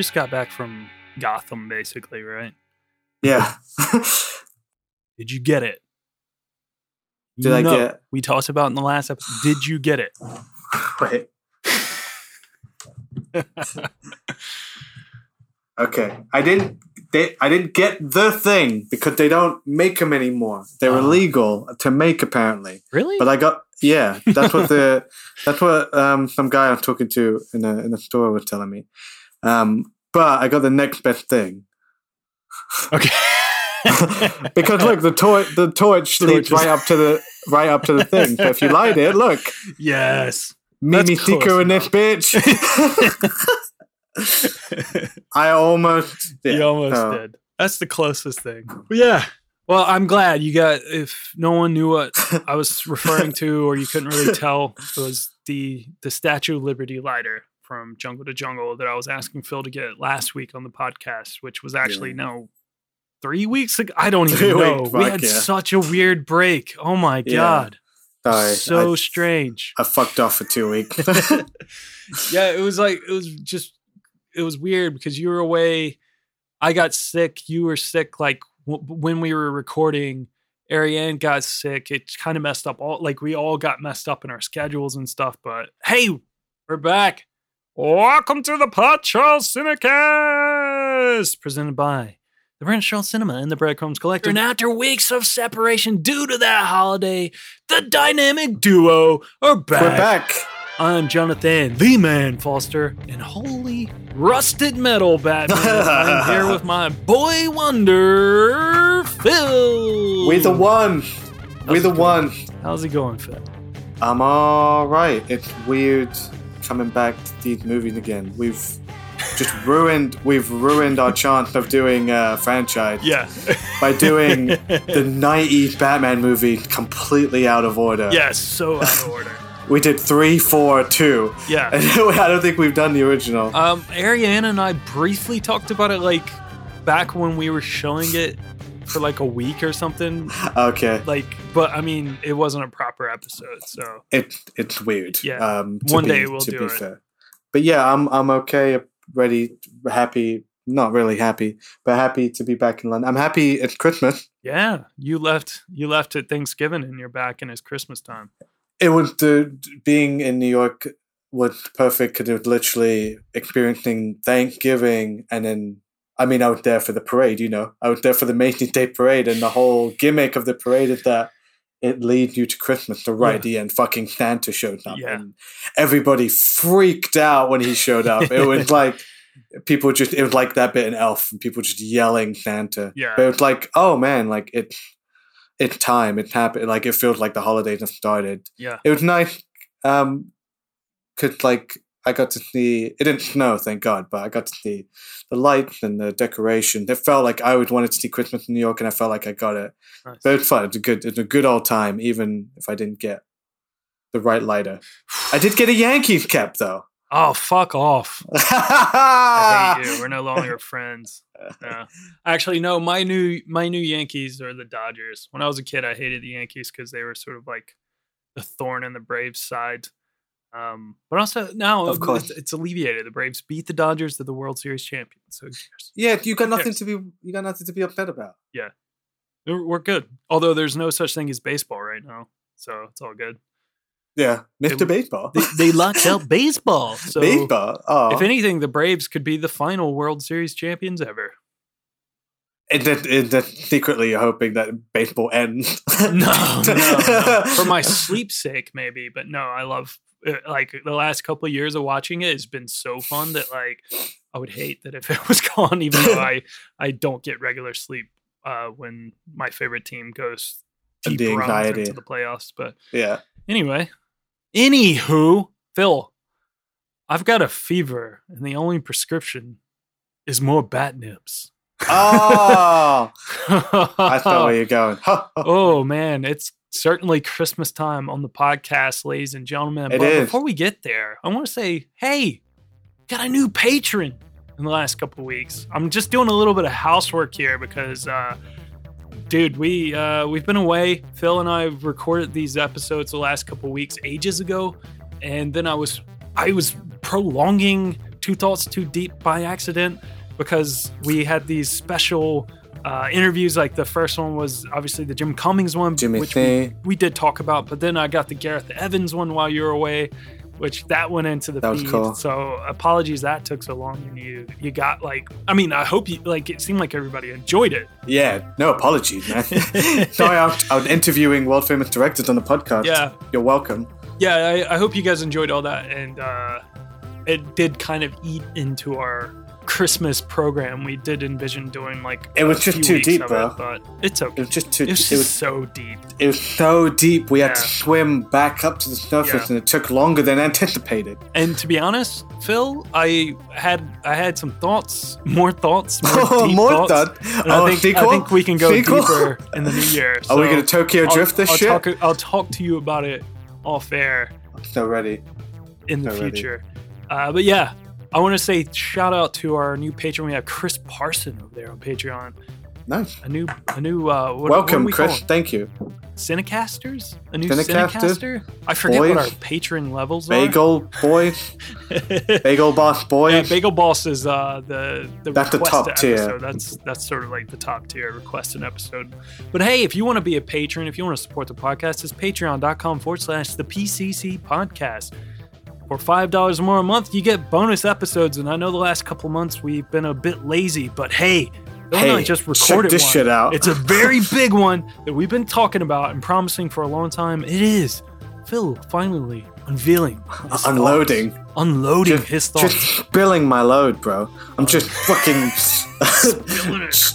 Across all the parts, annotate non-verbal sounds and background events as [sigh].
you just got back from Gotham, basically, right? Yeah. [laughs] Did you get it? Did I No, get? We talked about in the last episode. Did you get it? Wait. Okay, I didn't. They, I didn't get the thing because they don't make them anymore. They're Oh. illegal to make apparently. Really? But I got yeah. That's what the that's what um some guy I was talking to in a in a store was telling me. Um, but I got the next best thing okay. [laughs] because look, the torch the torch leads Torches. right up to the right up to the thing. So if you light it, look, yes. Mimi-Siku in this bitch. [laughs] I almost did. You almost Oh. did. That's the closest thing. But yeah. Well, I'm glad you got. If no one knew what I was referring to, or you couldn't really [laughs] tell, it was the the Statue of Liberty lighter from Jungle to Jungle that I was asking Fil to get last week on the podcast, which was actually Yeah. no three weeks ago. I don't [laughs] even know. we had yeah. such a weird break. Oh my Yeah. god, Sorry, so I, strange. I fucked off for two weeks. [laughs] yeah, [laughs] it was like it was just it was weird because you were away. I got sick. You were sick. Like w- when we were recording, Ariane got sick. It kind of messed up all. Like we all got messed up in our schedules and stuff. But hey, we're back. Welcome to the Pod Charles Cinecast, presented by the Charles Cinema and the Breadcrumbs Collector. And after weeks of separation due to that holiday, the dynamic duo are back. We're back. I'm Jonathan, the man Foster, and holy rusted metal Batman. [laughs] I'm here with my boy wonder, Fil. We the one. We the one. How's it going, Fil? I'm all right. It's weird coming back to these movies again. We've just ruined. We've ruined our chance of doing a franchise Yeah. by doing [laughs] the '90s Batman movie completely out of order. yes, so out of order. We did three, four, two, Yeah. and [laughs] I don't think we've done the original. Um, Ariane and I briefly talked about it like back when we were showing it for like a week or something. Okay, Like, but I mean, it wasn't a proper episode, so it it's weird. Yeah. Um, One be- day we'll to do be it. Fair. But yeah, I'm I'm okay, ready, happy. Not really happy, but happy to be back in London. I'm happy it's Christmas. yeah, you left. You left at Thanksgiving, and you're back and it's Christmas time. It was the being in New York was perfect because it was literally experiencing Thanksgiving and then. I mean, I was there for the parade. You know, I was there for the Macy's [laughs] Day Parade, and the whole gimmick of the parade is that it leads you to Christmas. So right Yeah. the end, fucking Santa showed up, Yeah. and everybody freaked out when he showed up. it was [laughs] like people just it was like that bit in Elf, and people just yelling Santa. Yeah. but it was like, oh man, like it's it's time, it's happened. Like it feels like the holidays have started. Yeah. It was nice, um, cause like I got to see it didn't snow, thank God, but I got to see the lights and the decoration. It felt like I always wanted to see Christmas in New York, and I felt like I got it. Nice. But it's fun. It's a good, it's a good old time, even if I didn't get the right lighter. I did get a Yankees cap though. Oh, fuck off. [laughs] I hate you. We're no longer [laughs] friends. No. Actually, no, my new my new Yankees are the Dodgers. When I was a kid, I hated the Yankees because they were sort of like the thorn in the Braves side. Um, but also now Of course. it's, it's alleviated. The Braves beat the Dodgers to the World Series champions. So? Yeah, you got nothing to be, you got nothing to be upset about. We're we're good. Although there's no such thing as baseball right now. So it's all good. Yeah, Mr. They- Baseball. They, they locked [laughs] out baseball. So baseball. Oh, if anything, the Braves could be the final World Series champions ever. and then, and then secretly you're hoping that baseball ends. [laughs] no, no, no. [laughs] For my sleep sake, maybe, but no, I love like the last couple of years of watching it has been so fun that like I would hate that if [laughs] it was gone, even though I I don't get regular sleep uh, when my favorite team goes deep the anxiety. into the playoffs. But yeah. anyway, anywho, Fil, I've got a fever, and the only prescription is more bat nips. Oh, [laughs] I know where you're going. [laughs] oh man, it's certainly Christmas time on the podcast, ladies and gentlemen. It but is. before we get there, I want to say, hey, got a new patron in the last couple of weeks. I'm just doing a little bit of housework here because uh dude, we uh we've been away. Fil and I recorded these episodes the last couple weeks ages ago, and then I was I was prolonging Two Thoughts Too Deep by accident because we had these special uh, interviews. Like the first one was obviously the Jim Cummings one, Jimmy which we, we did talk about. But then I got the Gareth Evans one while you were away, which that went into the That was feed. cool. So apologies that took so long, and you you got like I mean I hope you like it seemed like everybody enjoyed it. Yeah, no apologies, man. Sorry, out, out interviewing world famous directors on the podcast. Yeah, You're welcome. yeah. I, I hope you guys enjoyed all that, and uh, it did kind of eat into our Christmas program. We did envision doing like It was just too deep, bro. it, but it's okay. It was just too. It was It was, so deep. it was so deep. We had to swim back up to the surface, Yeah. and it took longer than anticipated. And to be honest, Fil, I had I had some thoughts, more thoughts, [laughs] more, Oh, deep more thoughts. Oh, I think? I think we can go Sequel? deeper in the new [laughs] year. Are we gonna Tokyo I'll- drift this I'll? Talk, I'll talk to you about it off air I'm So ready. in the Alrighty. future. Uh, but yeah, I want to say shout out to our new patron. We have Chris Parson over there on Patreon. Nice. A new, a new. Uh, what, what Welcome, we Chris. Thank you. Cinecasters? A new Cinecaster? Cinecaster? I forget what our patron levels are. Bagel boy, are. [laughs] bagel boss boy. Yeah, Bagel Boss is uh, the the That's the top tier. episode. That's that's sort of like the top tier request an episode. But hey, if you want to be a patron, if you want to support the podcast, it's patreon.com forward slash the PCC podcast. For five dollars more a month, you get bonus episodes. And I know the last couple months we've been a bit lazy, but hey, why Hey, just record this one? shit out. It's a very [laughs] big one that we've been talking about and promising for a long time. It is Fil finally unveiling, Unloading. thoughts, unloading Just, his thoughts. just spilling my load, bro. I'm just fucking. [laughs] Spilling it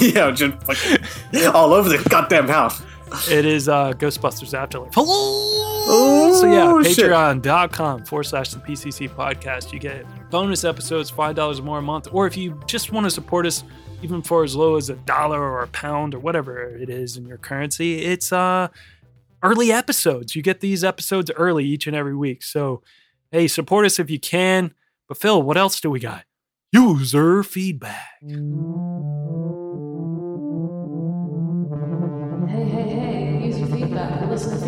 [laughs] yeah, I'm just fucking all over the goddamn house. It is uh, Ghostbusters Afterlife. Hello! Oh, so yeah, shit. patreon.com forward slash the PCC podcast. You get bonus episodes, $5 more a month. Or if you just want to support us, even for as low as a dollar or a pound or whatever it is in your currency, it's uh, early episodes. You get these episodes early each and every week. So, hey, support us if you can. But Fil, what else do we got? User feedback. Hey, hey, hey, user feedback. Listen to feedback segment.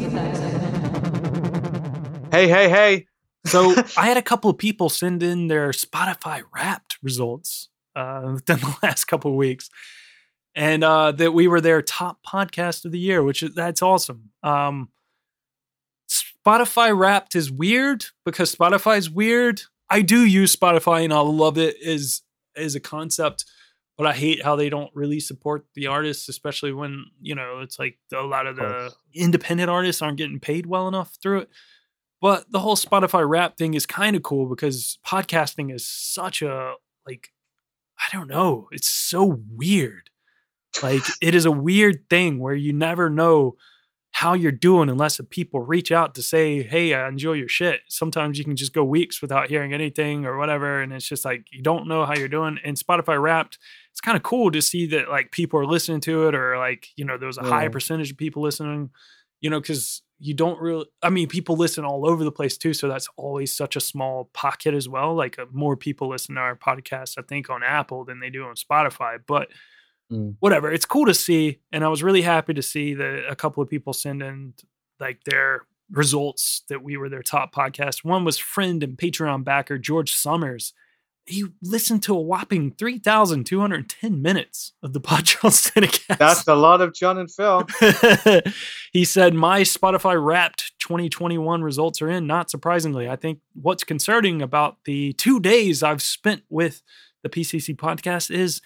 Hey, hey, hey. So [laughs] I had a couple of people send in their Spotify Wrapped results uh, [laughs] within the last couple of weeks, and uh, that we were their top podcast of the year, which is that's awesome. Um, Spotify Wrapped is weird because Spotify is weird. I do use Spotify and I love it as as a concept, but I hate how they don't really support the artists, especially when you know it's like a lot of the independent artists aren't getting paid well enough through it. But the whole Spotify Wrapped thing is kind of cool because podcasting is such a like I don't know, it's so weird. Like [laughs] it is a weird thing where you never know how you're doing unless the people reach out to say, "Hey, I enjoy your shit." Sometimes you can just go weeks without hearing anything or whatever and it's just like you don't know how you're doing. And Spotify Wrapped, it's kind of cool to see that like people are listening to it or like, you know, there's a high percentage of people listening, you know, cuz you don't really I mean, people listen all over the place too, so that's always such a small pocket as well. Like uh, more people listen to our podcast I think on Apple than they do on Spotify, but Mm. whatever. It's cool to see, and I was really happy to see that a couple of people send in like their results that we were their top podcast. One was friend and Patreon backer George Summers. He listened to a whopping three thousand two hundred ten minutes of the [laughs] Podcast Cinecast. That's a lot of John and Fil. [laughs] he said, My Spotify wrapped 2021 results are in. Not surprisingly, I think what's concerning about the two days I've spent with the PCC podcast is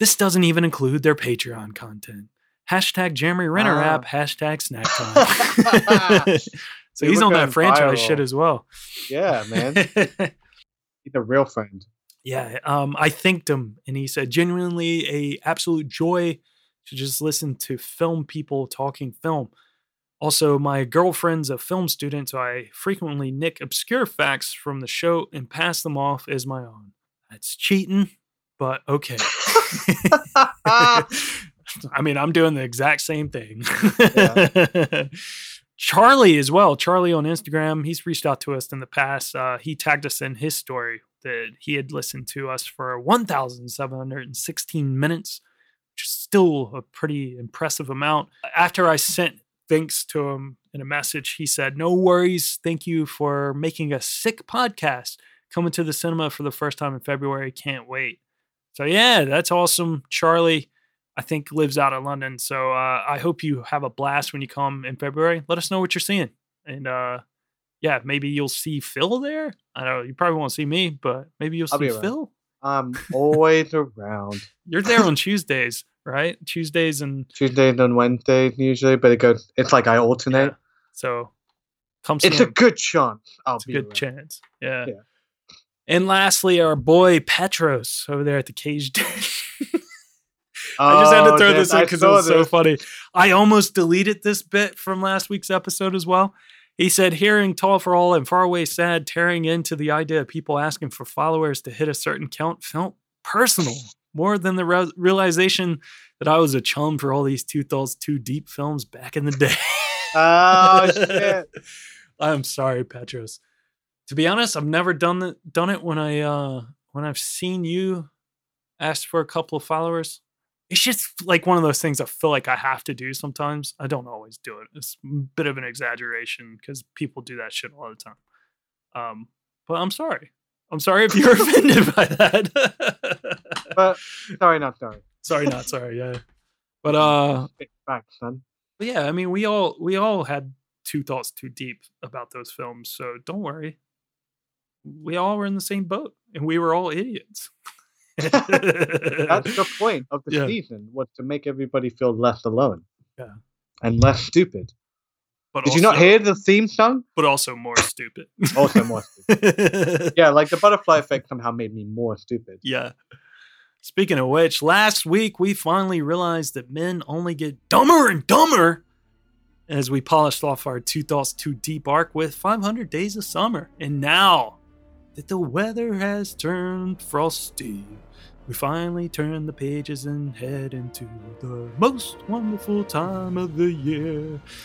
this doesn't even include their Patreon content. Hashtag Jeremy Renner Ah. app, hashtag snack [laughs] time. so he's on that franchise viral. shit as well. Yeah, man. A real friend. yeah um i thanked him and he said genuinely a absolute joy to just listen to film people talking film. Also my girlfriend's a film student so i frequently nick obscure facts from the show and pass them off as my own. That's cheating but okay. [laughs] [laughs] I mean i'm doing the exact same thing [laughs] Charlie as well. Charlie on Instagram, he's reached out to us in the past. Uh, he tagged us in his story that he had listened to us for 1,716 minutes, which is still a pretty impressive amount. After I sent thanks to him in a message, he said, No worries. Thank you for making a sick podcast coming to the cinema for the first time in February. Can't wait. So yeah, that's awesome. Charlie, I think lives out of London, so uh, I hope you have a blast when you come in February. Let us know what you're seeing, and uh, yeah, maybe you'll see Fil there. I don't know. You probably won't see me, but maybe you'll I'll see. Fil. I'm [laughs] always around. You're there on Tuesdays, right? Tuesdays and Tuesdays and Wednesdays usually, but it goes. It's like I alternate. yeah. So come It's a good chance. I'll It's a good around. chance. Yeah. Yeah. And lastly, our boy Petros over there at the cage. [laughs] I just had to Oh, throw dude, this in because it was so funny. I almost deleted this bit from last week's episode as well. He said, hearing Tall for All and Far Away Sad tearing into the idea of people asking for followers to hit a certain count felt personal more than the re- realization that I was a chum for all these Two Thoughts Too Deep films back in the day. Oh [laughs] shit! I'm sorry, Petros. To be honest, I've never done it done it when I uh when I've seen you ask for a couple of followers. It's just like one of those things I feel like I have to do sometimes. I don't always do it. It's a bit of an exaggeration because people do that shit all the time. Um, but I'm sorry. I'm sorry if you're [laughs] offended by that. But sorry, not sorry. [laughs] sorry, not sorry. Yeah. But [laughs] uh back, son. but yeah, I mean, we all we all had two thoughts too deep about those films, so don't worry. We all were in the same boat, and we were all idiots. [laughs] That's the point of the Yeah. season was to make everybody feel less alone. Yeah. And less stupid. but Did you not hear the theme song? But also more stupid. Also more [laughs] stupid. Yeah, like the butterfly effect somehow made me more stupid. Yeah. Speaking of which, last week we finally realized that men only get dumber and dumber as we polished off our Two Thoughts Too Deep arc with 500 Days of Summer. And now that the weather has turned frosty, we finally turn the pages and head into the most wonderful time of the year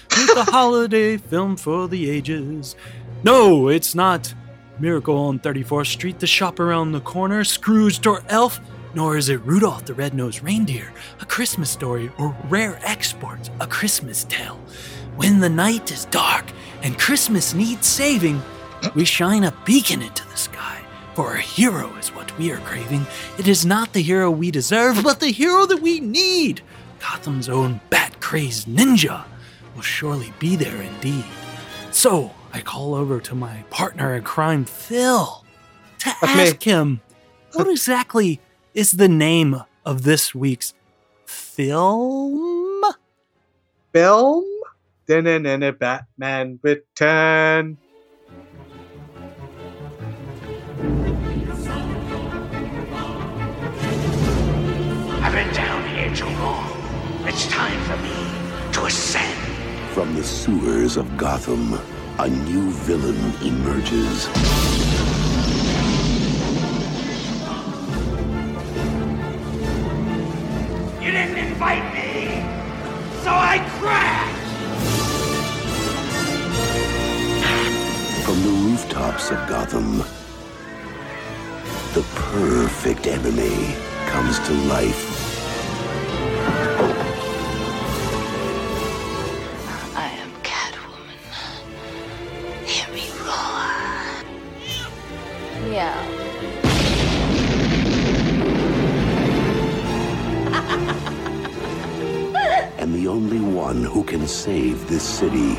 with the holiday film for the ages. No, it's not Miracle on 34th Street, The Shop Around the Corner, Scrooged or Elf, nor is it Rudolph the Red-Nosed Reindeer, A Christmas Story, or Rare Exports, A Christmas Tale. When the night is dark and Christmas needs saving, we shine a beacon into the sky. For a hero is what we are craving. It is not the hero we deserve, but the hero that we need. Gotham's own bat-crazed ninja will surely be there indeed. So I call over to my partner in crime, Fil, to That's me. ask him uh, what exactly is the name of this week's film? Film? Then and a Batman Return. I've been down here too long. It's time for me to ascend. From the sewers of Gotham, a new villain emerges. You didn't invite me, so I crashed. From the rooftops of Gotham, the perfect enemy comes to life. City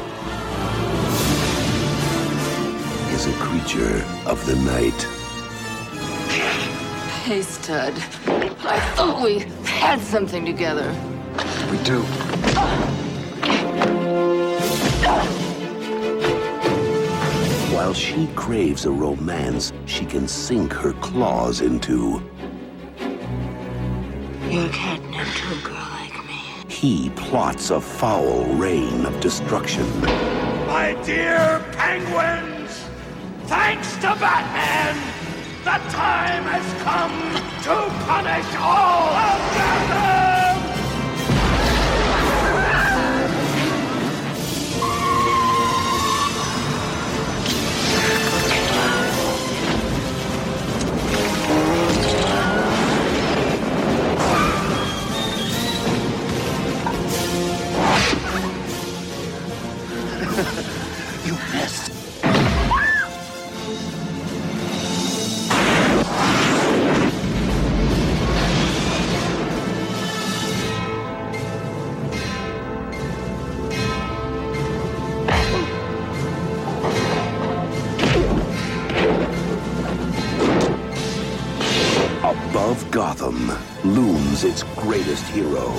is a creature of the night. Hey, stud. I thought we had something together. We do. While she craves a romance she can sink her claws into, You're catnip to a girl like me. He plots a foul reign of destruction. My dear penguins, thanks to Batman, the time has come to punish all of Gotham! Greatest hero.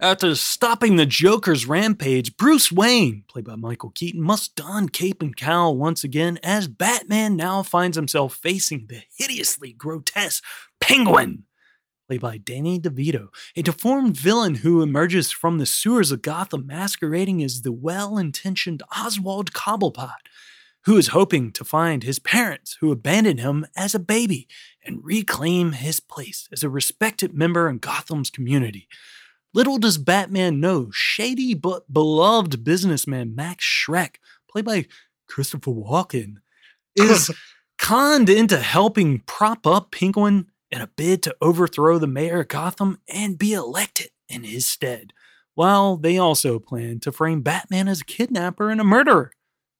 After stopping the Joker's rampage, Bruce Wayne, played by Michael Keaton, must don cape and cowl once again as Batman now finds himself facing the hideously grotesque Penguin, played by Danny DeVito, a deformed villain who emerges from the sewers of Gotham masquerading as the well intentioned Oswald Cobblepot, who is hoping to find his parents who abandoned him as a baby and reclaim his place as a respected member in Gotham's community. Little does Batman know, shady but beloved businessman Max Schreck, played by Christopher Walken, [laughs] is conned into helping prop up Penguin in a bid to overthrow the mayor of Gotham and be elected in his stead. While they also plan to frame Batman as a kidnapper and a murderer.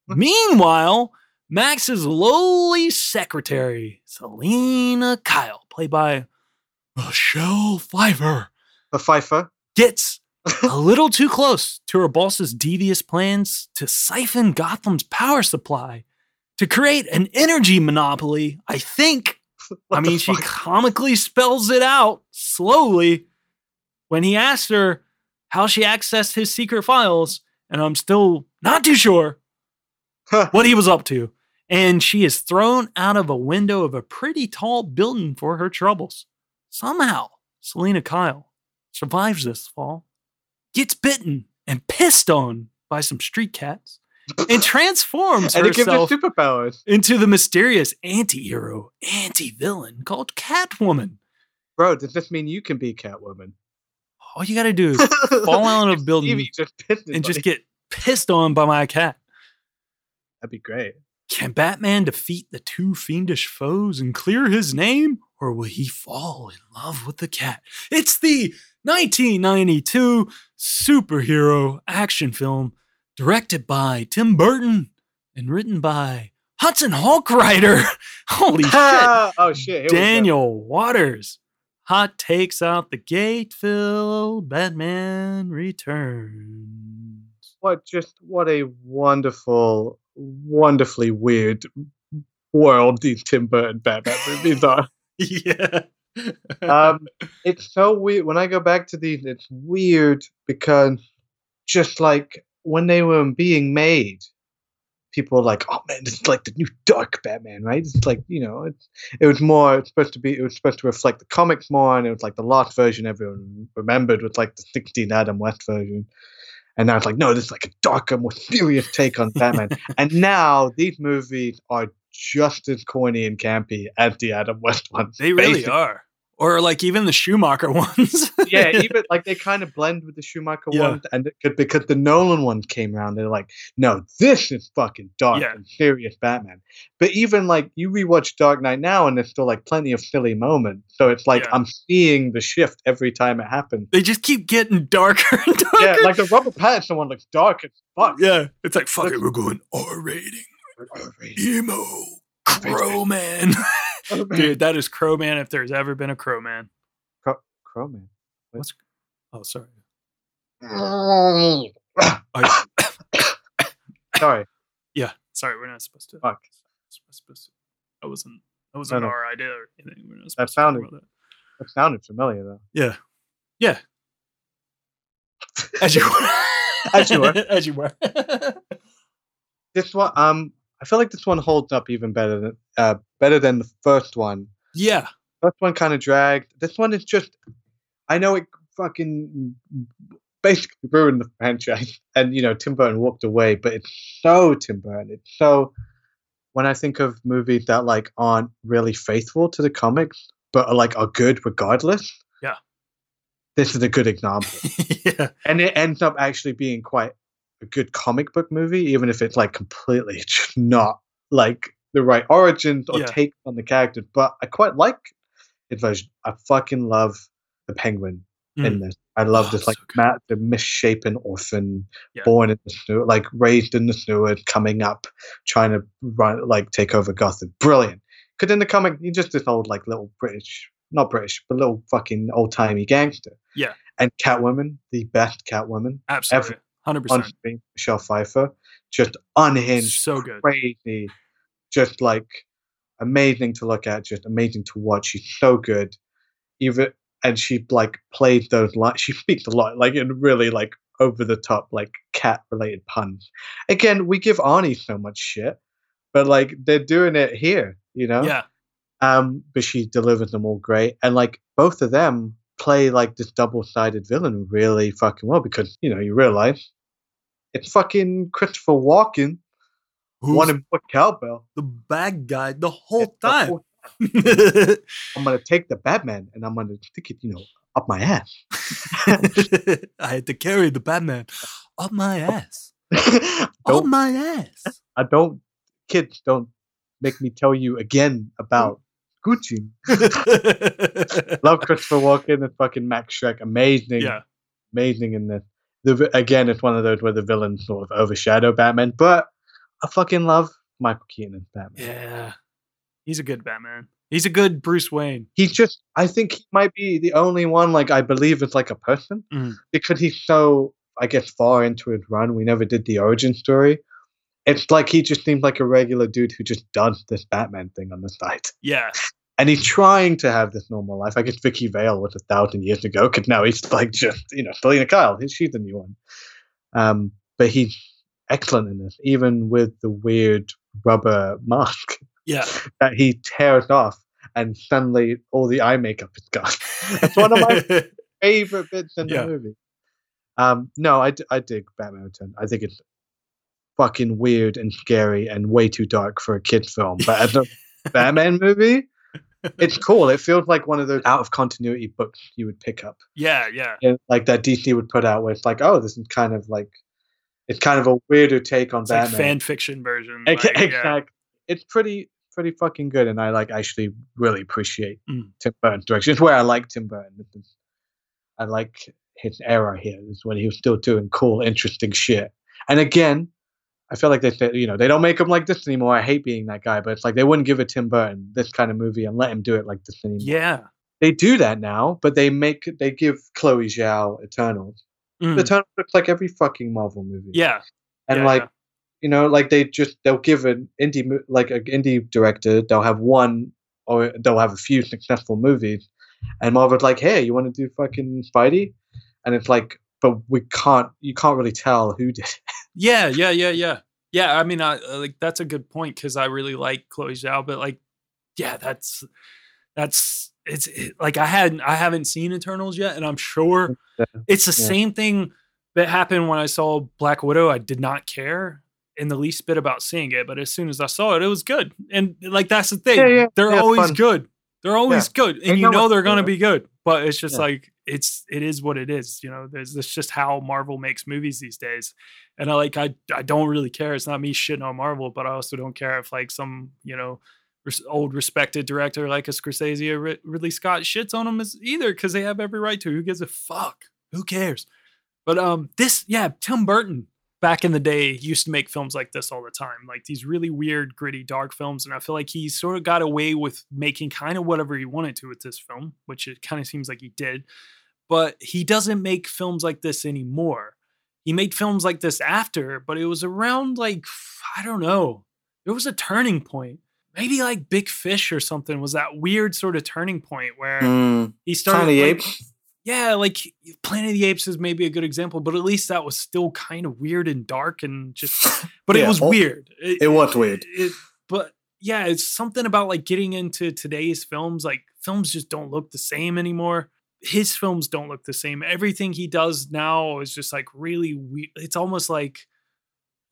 Meanwhile, Max's lowly secretary, Selina Kyle, played by Michelle Pfeiffer, A Pfeiffer. gets [laughs] a little too close to her boss's devious plans to siphon Gotham's power supply to create an energy monopoly. I think. [laughs] What I mean, she comically spells it out slowly when he asks her how she accessed his secret files, and I'm still not too sure what he was up to. And she is thrown out of a window of a pretty tall building for her troubles. Somehow, Selina Kyle survives this fall, gets bitten and pissed on by some street cats, and [laughs] transforms and gives her herself superpowers. into the mysterious anti-hero, anti-villain called Catwoman. Bro, does this mean you can be Catwoman? All you gotta do is fall out of a [laughs] building just and just get pissed on by my cat. That'd be great. Can Batman defeat the two fiendish foes and clear his name? Or will he fall in love with the cat? It's the 1992 superhero action film directed by Tim Burton and written by Hudson Hawk Rider. [laughs] Holy [laughs] shit. oh shit! here we go. Daniel Waters. Hot takes out the gate, Fil. Batman returns. What just what a wonderful, wonderfully weird world these Tim Burton Batman movies are. [laughs] yeah. um, [laughs] it's so weird when I go back to these. It's weird because just like when they were being made, people were like, "Oh man, this is like the new dark Batman, right?" It's like you know, it's, it was more it's supposed to be. It was supposed to reflect the comics more, and it was like the last version everyone remembered was like the 16 Adam West version. And now it's like, no, this is like a darker, more serious take on Batman. [laughs] and now these movies are just as corny and campy as the Adam West ones. They really basically. are. Or like even the Schumacher [laughs] ones. yeah, even like they kind of blend with the Schumacher Yeah. ones, and it could, because the Nolan ones came around, they're like, no, this is fucking dark Yeah. and serious Batman. But even like you rewatch Dark Knight now, and there's still like plenty of silly moments. So it's like Yeah. I'm seeing the shift every time it happens. they just keep getting darker and darker. Yeah, like the Robert Pattinson one looks dark as fuck. Yeah. It's like, fuck it, we're going R rating. Emo. Crow Man. [laughs] [laughs] Dude, that is Crow Man if there's ever been a Crow Man. Cro- Crow Man. What's Oh, sorry. [coughs] Sorry. Yeah. Sorry, we're not supposed to. Fuck. Supposed to. That wasn't that wasn't no. our idea or anything. We're not That supposed to talk sounded- about that. That sounded familiar though. Yeah. Yeah. [laughs] As you were. As you were. [laughs] As you were. This one, um, I feel like this one holds up even better than uh better than the first one. yeah. First one kind of dragged. This one is just, I know it fucking basically ruined the franchise, [laughs] and you know Tim Burton walked away, but it's so Tim Burton. It's so when I think of movies that like aren't really faithful to the comics, but are like are good regardless. Yeah. This is a good example. [laughs] yeah. and it ends up actually being quite a good comic book movie, even if it's like completely [laughs] not like the right origins or Yeah. take on the characters. But I quite like it version. I fucking love the penguin in mm. this. I love Oh, this like so. Matt, the misshapen orphan, Yeah. born in the sewer, like raised in the sewer, coming up, trying to run like take over Gotham. Brilliant. Because in the comic, he's just this old like little British, not British, but little fucking old timey gangster. Yeah. And Catwoman, the best Catwoman Absolutely. Hundred on percent. screen, Michelle Pfeiffer, just unhinged, So good. crazy, just like amazing to look at, just amazing to watch. She's so good. Even and she like played those lines. [laughs] She speaks a lot, like in really like over the top, like cat related puns. Again, we give Arnie so much shit, but like they're doing it here, you know. Yeah. Um, but she delivers them all great, and like both of them play like this double-sided villain really fucking well because you know you realize it's fucking Christopher Walken Who's wanting more cowbell the bad guy the whole It's the time? [laughs] I'm gonna take the Batman and I'm gonna stick it, you know, up my ass. [laughs] I had to carry the Batman up my ass. [laughs] Up my ass. I don't kids don't make me tell you again about Gucci. Love Christopher Walken and fucking Max Schreck. Amazing. yeah. Amazing in this. The, again, it's one of those where the villains sort of overshadow Batman, but I fucking love Michael Keaton as Batman. Yeah. He's a good Batman. He's a good Bruce Wayne. He's just, I think he might be the only one, like, I believe is like a person Mhm. because he's so, I guess, far into his run. We never did the origin story. It's like he just seems like a regular dude who just does this Batman thing on the side. Yeah. [laughs] And he's trying to have this normal life. I guess Vicky Vale was a thousand years ago, because now he's like just, you know, Selina Kyle. She's the new one. Um, but he's excellent in this, even with the weird rubber mask Yeah. [laughs] that he tears off and suddenly all the eye makeup is gone. [laughs] It's one of my [laughs] favorite bits in Yeah. the movie. Um, no, I dig Batman Return. I think it's fucking weird and scary and way too dark for a kid film. But as a Batman movie, it's cool. It feels like one of those out of continuity books you would pick up, yeah. Yeah. Yeah, like that DC would put out, where it's like, oh, this is kind of like, it's kind of a weirder take on It's like fan fiction version. Like, yeah. It's pretty pretty fucking good, and I like actually really appreciate Mm. Tim Burton's direction. It's where I like Tim Burton. Is- I like his era here, is when he was still doing cool, interesting shit. And again, I feel like they said, you know, they don't make them like this anymore. I hate being that guy, but it's like they wouldn't give a Tim Burton this kind of movie and let him do it like this anymore. Yeah. They do that now, but they make they give Chloe Zhao Eternals. Mm. Eternals looks like every fucking Marvel movie Yeah. and yeah, like yeah. you know like they just they'll give an indie like an indie director they'll have one or they'll have a few successful movies and marvel's like hey you want to do fucking spidey and it's like but we can't you can't really tell who did it Yeah, yeah, yeah, yeah. Yeah, I mean, I uh, like that's a good point because I really like Chloe Zhao, but like, yeah, that's that's it's it, like I hadn't I haven't seen Eternals yet, and I'm sure [laughs] it's the Yeah. same thing that happened when I saw Black Widow. I did not care in the least bit about seeing it, but as soon as I saw it, it was good, and like that's the thing, Yeah, yeah, they're always fun. good. They're always good, and you know know they're gonna be good. But it's just like it's it is what it is. You know, there's that's just how Marvel makes movies these days. And I like I I don't really care. It's not me shitting on Marvel, but I also don't care if like some you know old respected director like a Scorsese or Rid- Ridley Scott shits on them as either because they have every right to. Who gives a fuck? Who cares? But um, this yeah, Tim Burton back in the day used to make films like this all the time, like these really weird, gritty, dark films. And I feel like he sort of got away with making kind of whatever he wanted to with this film, which it kind of seems like he did. But he doesn't make films like this anymore. He made films like this after, but it was around like I don't know. There was a turning point. Maybe like Big Fish or something was that weird sort of turning point where Mm, he started the like- Apes. Yeah, like Planet of the Apes is maybe a good example, but at least that was still kind of weird and dark and just, [laughs] but it was all- weird. it was weird. it- but yeah, it's something about like getting into today's films. Like films just don't look the same anymore. His films don't look the same. Everything he does now is just like really weird. It's almost like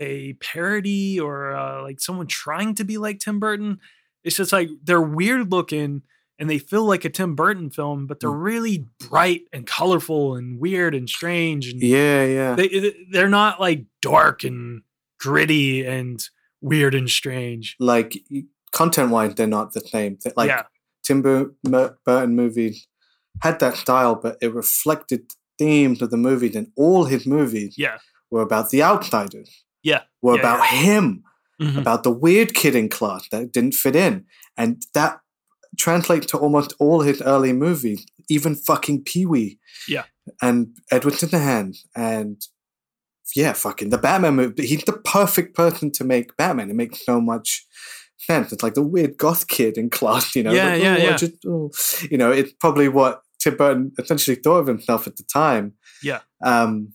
a parody or uh, like someone trying to be like Tim Burton. It's just like they're weird looking and they feel like a Tim Burton film, but they're Mm. really bright and colorful and weird and strange. And Yeah, yeah. they they're not like dark and gritty and weird and strange. like content wise, they're not the same. Like yeah, Tim Burton movies had that style, but it reflected themes of the movies, and all his movies yeah, were about the outsiders, yeah. were Yeah, about him, Mhm. about the weird kid in class that didn't fit in, and that translates to almost all his early movies, even fucking Pee Wee, Yeah. and Edward Scissorhands, and yeah, fucking the Batman movie. He's the perfect person to make Batman. It makes so much sense. It's like the weird goth kid in class, you know. Yeah, like, yeah, oh, yeah. just- oh. You know, it's probably what Tim Burton essentially thought of himself at the time. Yeah. Um,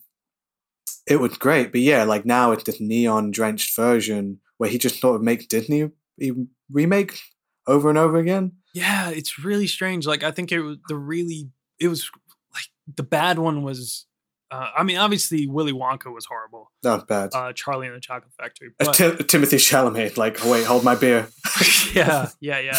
it was great, but yeah, like now it's this neon drenched version where he just sort of makes Disney he remake over and over again. Yeah, it's really strange. Like I think it was the really it was like the bad one was. Uh, I mean, obviously Willy Wonka was horrible. Not bad. Uh, Charlie and the Chocolate Factory. Uh, But, Tim- Timothée Chalamet, like, wait, hold my beer. [laughs] yeah, yeah, yeah.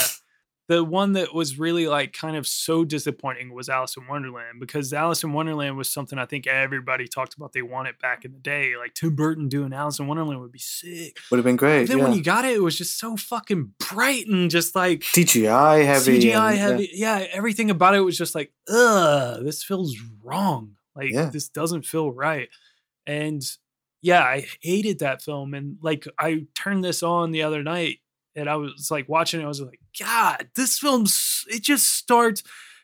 The one that was really like kind of so disappointing was Alice in Wonderland because Alice in Wonderland was something I think everybody talked about they wanted back in the day. Like Tim Burton doing Alice in Wonderland would be sick. Would have been great. then yeah. when you got it, it was just so fucking bright and just like CGI heavy. CGI and- yeah. heavy. Yeah. everything about it was just like, ugh, this feels wrong. Like Yeah. this doesn't feel right. And yeah, I hated that film. And like I turned this on the other night and I was like watching it. I was like, God, this film's it just starts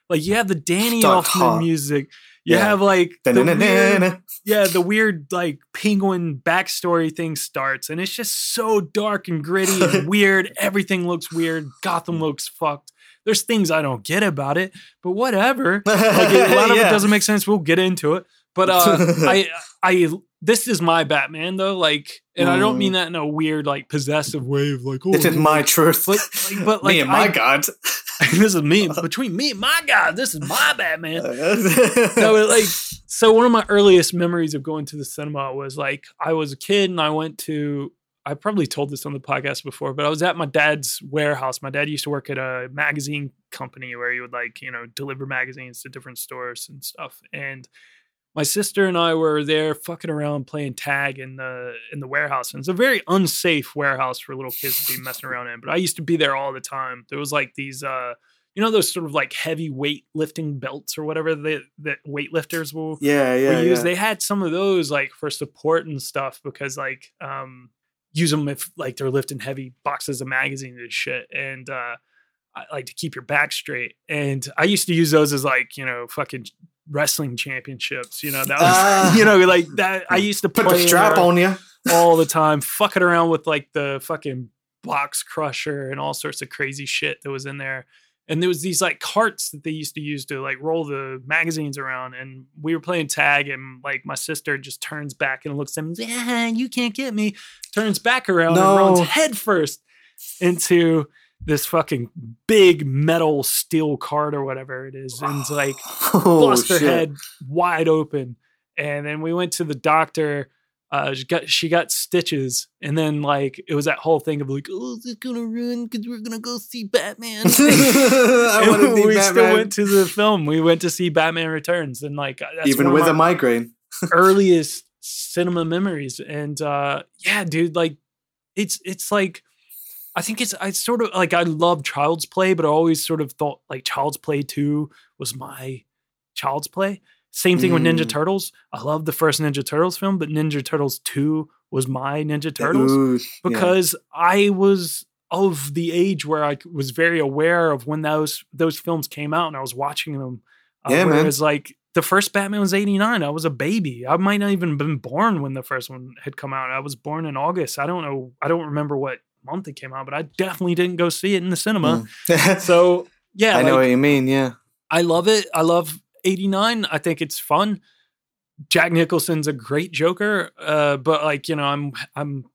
like you have the Danny Start Elfman hot. music. You Yeah. have like the weird, yeah, the weird like penguin backstory thing starts, and it's just so dark and gritty and [laughs] weird. Everything looks weird. Gotham looks fucked. There's things I don't get about it, but whatever. Like a lot of it [laughs] doesn't make sense. We'll get into it. But uh, [laughs] I, I, this is my Batman though. Like, and I don't mean mm. that in a weird like possessive way of like, oh, This is my truth. But, like, but [laughs] like, Me and my I- God. [laughs] this is me [laughs] between me and my God. This is my Batman it, like so one of my earliest memories of going to the cinema was like I was a kid and I went to I probably told this on the podcast before, but I was at my dad's warehouse. My dad used to work at a magazine company where he would like, you know, deliver magazines to different stores and stuff. And my sister and I were there fucking around playing tag in the in the warehouse. And it's a very unsafe warehouse for little kids to be messing [laughs] around in. But I used to be there all the time. There was like these uh you know those sort of like heavy weight lifting belts or whatever that that weightlifters will yeah, yeah. will use. yeah. They had some of those like for support and stuff because like um use them if like they're lifting heavy boxes of magazines and shit and uh like to keep your back straight. And I used to use those as like, you know, fucking wrestling championships. You know, that was Ah. you know, like that I used to Put the strap on you. all the time, fucking around with like the fucking box crusher and all sorts of crazy shit that was in there. And there was these like carts that they used to use to like roll the magazines around. And we were playing tag, and like my sister just turns back and looks at me, yeah, you can't get me. Turns back around and runs No. head first into this fucking big metal steel cart or whatever it is. And it's [sighs] like Oh, bust her shit. head wide open. And then we went to the doctor. Uh, she got she got stitches, and then like it was that whole thing of like, oh, is it gonna ruin because we're gonna go see Batman? [laughs] [laughs] I And want to be we Batman. still went to the film. We went to see Batman Returns, and like that's Even with a migraine. [laughs] earliest cinema memories. And uh, yeah, dude, like it's it's like I think it's I sort of like I love Child's Play, but I always sort of thought like Child's Play Two was my Child's Play. Same thing with Ninja Mm. Turtles. I love the first Ninja Turtles film, but Ninja Turtles Two was my Ninja Turtles Ooh, yeah. because I was of the age where I was very aware of when those those films came out and I was watching them. Uh, Yeah, man. whereas like the first Batman was 89. I was a baby. I might not even been born when the first one had come out. I was born in August. I don't know. I don't remember what month it came out, but I definitely didn't go see it in the cinema. Mm. [laughs] So yeah, I know what you mean. Yeah. I love it. I love 89. I think it's fun. Jack Nicholson's a great Joker, uh, but like you know, I'm I'm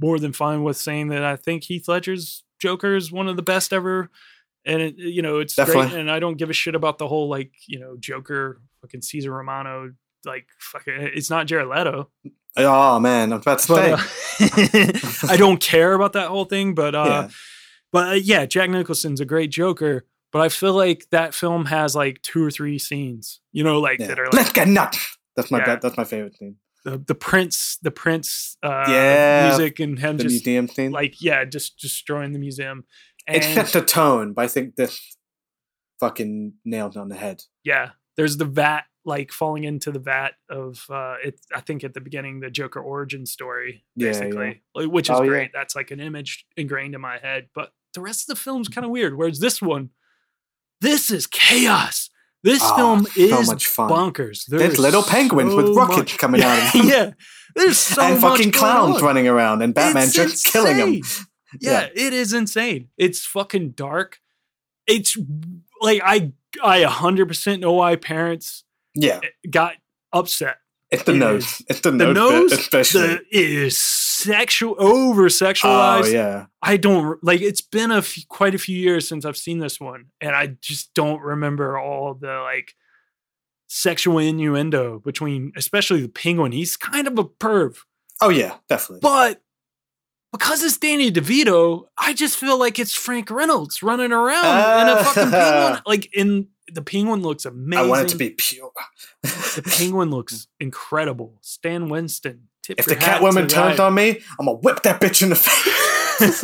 more than fine with saying that I think Heath Ledger's Joker is one of the best ever, and it, you know it's great. And I don't give a shit about the whole like you know Joker, fucking Caesar Romano, like fucking. It's not Jared Leto, Oh man, I'm about to say. but uh, [laughs] I don't care about that whole thing. But uh, yeah. but uh, yeah, Jack Nicholson's a great Joker. But I feel like that film has like two or three scenes, you know, like yeah. that are like Let's get nuts. That's my Yeah. that's my favorite thing. the, the Prince, the Prince, uh, Yeah, music, and him The just museum scene. like yeah, just destroying the museum. it And sets the tone, but I think this fucking nailed it on the head. yeah, there's the vat like falling into the vat of uh, it. I think at the beginning the Joker origin story, Yeah, yeah. basically, like, which is Oh, yeah. great. That's like an image ingrained in my head. But the rest of the film's kind of weird. Whereas this one, this is chaos. This Ah, film so is much fun. bonkers. There's There's little penguins with rockets much- coming out of [laughs] them. Yeah, there's [laughs] so and much fucking clowns on. running around and Batman It's just killing them. insane. [laughs] Yeah, it is insane. It's fucking dark. It's like I I 100% know why parents Yeah, got upset. it's the It nose. is. It's the, The nose, especially. the, it is sexual over oh sexualized. yeah, I don't like. It's been a f- quite a few years since I've seen this one, and I just don't remember all the like sexual innuendo between, especially the penguin. He's kind of a perv, oh yeah, definitely. but because it's Danny DeVito, I just feel like it's Frank Reynolds running around in a fucking penguin. [laughs] Like in the penguin looks amazing. I want it to be pure. The penguin looks incredible. Stan Winston. Tip if the Catwoman turned guy. on me, I'm gonna whip that bitch in the face.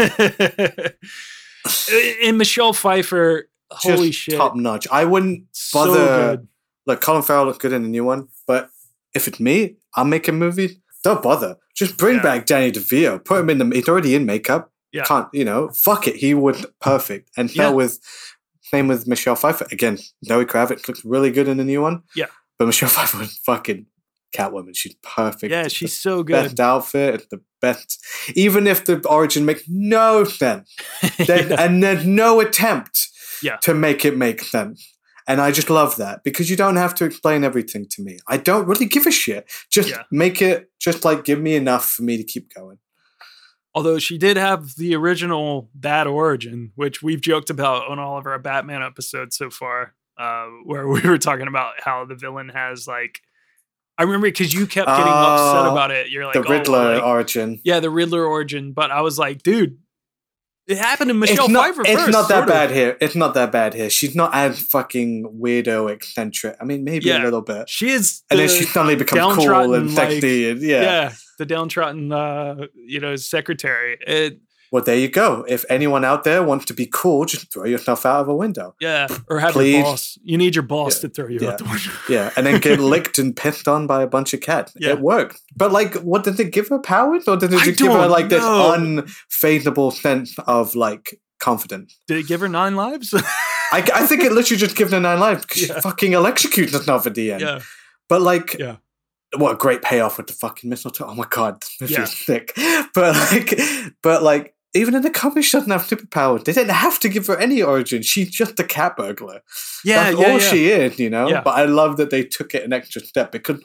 [laughs] and Michelle Pfeiffer, holy Just shit, top notch. I wouldn't so bother. good. Like Colin Farrell looked good in the new one, but if it's me, I'm making movies. Don't bother. Just bring Yeah. back Danny DeVito. Put him in the. He's already in makeup. Yeah. Can't you know? Fuck it. He would perfect. And Yeah. yeah. with same with Michelle Pfeiffer again. Zoe Kravitz looked really good in the new one. Yeah. But Michelle [laughs] Pfeiffer was fucking Catwoman. She's perfect. Yeah, It's the she's so good. best outfit. It's the best. Even if the origin makes no sense, [laughs] then, and there's no attempt Yeah. to make it make sense. And I just love that because you don't have to explain everything to me. I don't really give a shit. Just Yeah. make it, just like give me enough for me to keep going. Although she did have the original bad origin, which we've joked about on all of our Batman episodes so far, uh, where [laughs] we were talking about how the villain has like. I remember because you kept getting upset Oh, about it. You're like the "Oh, Riddler like- origin. yeah, the Riddler origin. But I was like, dude, it happened to Michelle it's not, Pfeiffer it's first. not that sort of. bad here. It's not that bad here. She's not as fucking weirdo eccentric. I mean, maybe Yeah. a little bit. She is, And then she suddenly becomes cool and sexy. and yeah. yeah. the downtrodden, uh, you know, secretary. It, Well, there you go. If anyone out there wants to be cool, just throw yourself out of a window. yeah, or have Please. your boss. You need your boss Yeah, to throw you yeah. out the window. [laughs] Yeah, and then get licked and pissed on by a bunch of cats. Yeah. It worked. But like, what did it give her powers, or did it just give her like this know. unfadable sense of like confidence? Did it give her nine lives? [laughs] I, I think it literally just gives her nine lives because Yeah. she fucking electrocutes herself at the end. yeah, But like, Yeah. what a great payoff with the fucking mistletoe. Oh my god, this Yeah. is sick. [laughs] But like, but like, even in the comics, she doesn't have superpowers. They didn't have to give her any origin. She's just a cat burglar. yeah, That's yeah, all yeah. she is, you know. Yeah. But I love that they took it an extra step because